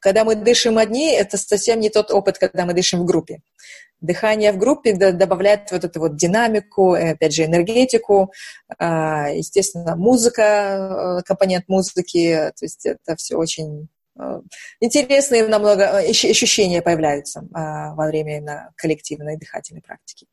[SPEAKER 3] Когда мы дышим одни, это совсем не тот опыт, когда мы дышим в группе. Дыхание в группе добавляет вот эту вот динамику, опять же, энергетику, естественно, музыка, компонент музыки, то есть это все очень интересные намного ощущения появляются во время коллективной дыхательной практики.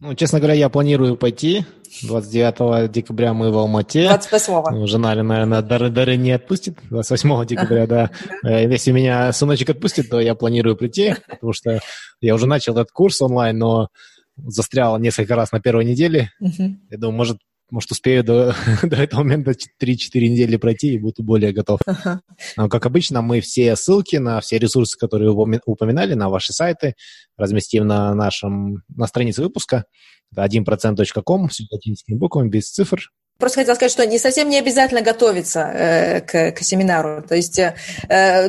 [SPEAKER 2] Ну, честно говоря, я планирую пойти. 29 декабря мы в Алмате.
[SPEAKER 3] 28
[SPEAKER 2] ну, Жена, наверное, дары, дары не отпустит. 28 декабря, да. Э, если меня сыночек отпустит, то я планирую прийти, потому что я уже начал этот курс онлайн, но застрял несколько раз на первой неделе. Я думаю, может, может, успею до, (laughs) до этого момента 3-4 недели пройти и буду более готов. Uh-huh. Но, как обычно, мы все ссылки на все ресурсы, которые вы упоминали, на ваши сайты, разместим на нашем, на странице выпуска. Это 1%.com, с латинскими буквами, без цифр.
[SPEAKER 3] Просто хотела сказать, что не совсем не обязательно готовиться э, к, к семинару. То есть э,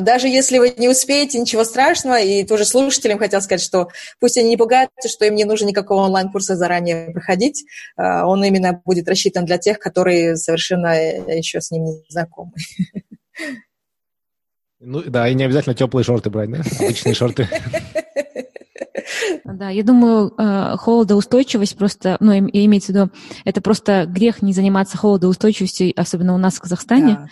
[SPEAKER 3] даже если вы не успеете, ничего страшного. И тоже слушателям хотела сказать, что пусть они не пугаются, что им не нужно никакого онлайн-курса заранее проходить. Э, он именно будет рассчитан для тех, которые совершенно э, еще с ним не знакомы.
[SPEAKER 2] Ну да, и не обязательно теплые шорты брать, да? Обычные шорты. (laughs)
[SPEAKER 1] Да, я думаю, э, холодоустойчивость просто, ну, имеется в виду, это просто грех не заниматься холодоустойчивостью, особенно у нас в Казахстане. Да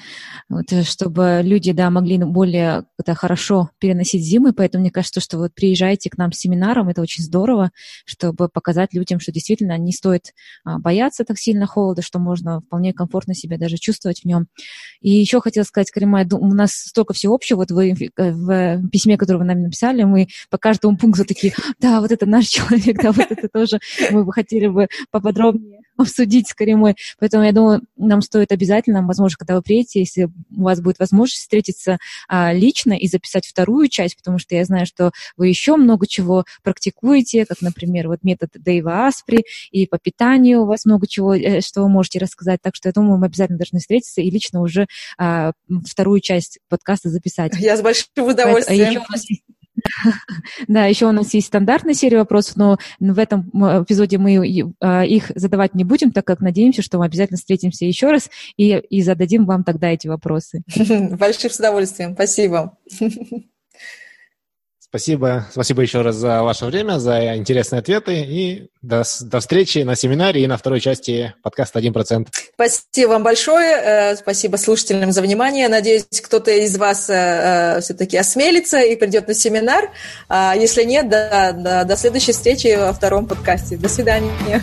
[SPEAKER 1] вот, э, чтобы люди, да, могли более да, хорошо переносить зимы, поэтому мне кажется, что вот приезжайте к нам с семинаром, это очень здорово, чтобы показать людям, что действительно не стоит а, бояться так сильно холода, что можно вполне комфортно себя даже чувствовать в нем. И еще хотела сказать, Карима, у нас столько всего общего, вот вы э, в письме, которое вы нам написали, мы по каждому пункту такие, да, вот это наш (laughs) человек, да, вот это тоже мы бы хотели бы поподробнее обсудить с Каримой. Поэтому я думаю, нам стоит обязательно, возможно, когда вы приедете, если у вас будет возможность встретиться а, лично и записать вторую часть, потому что я знаю, что вы еще много чего практикуете, как, например, вот метод Дэйва Аспри, и по питанию у вас много чего, э, что вы можете рассказать. Так что я думаю, мы обязательно должны встретиться и лично уже а, вторую часть подкаста записать.
[SPEAKER 3] Я с большим удовольствием. Еще у нас есть
[SPEAKER 1] Да, еще у нас есть стандартная серия вопросов, но в этом эпизоде мы а, их задавать не будем, так как надеемся, что мы обязательно встретимся еще раз и, и зададим вам тогда эти вопросы. (laughs)
[SPEAKER 3] Большим с удовольствием. Спасибо. (laughs)
[SPEAKER 2] Спасибо, спасибо еще раз за ваше время, за интересные ответы и до, до встречи на семинаре и на второй части подкаста «1%».
[SPEAKER 3] Спасибо вам большое, э, спасибо слушателям за внимание. Надеюсь, кто-то из вас э, э, все-таки осмелится и придет на семинар. А если нет, до, до, до следующей встречи во втором подкасте. До свидания.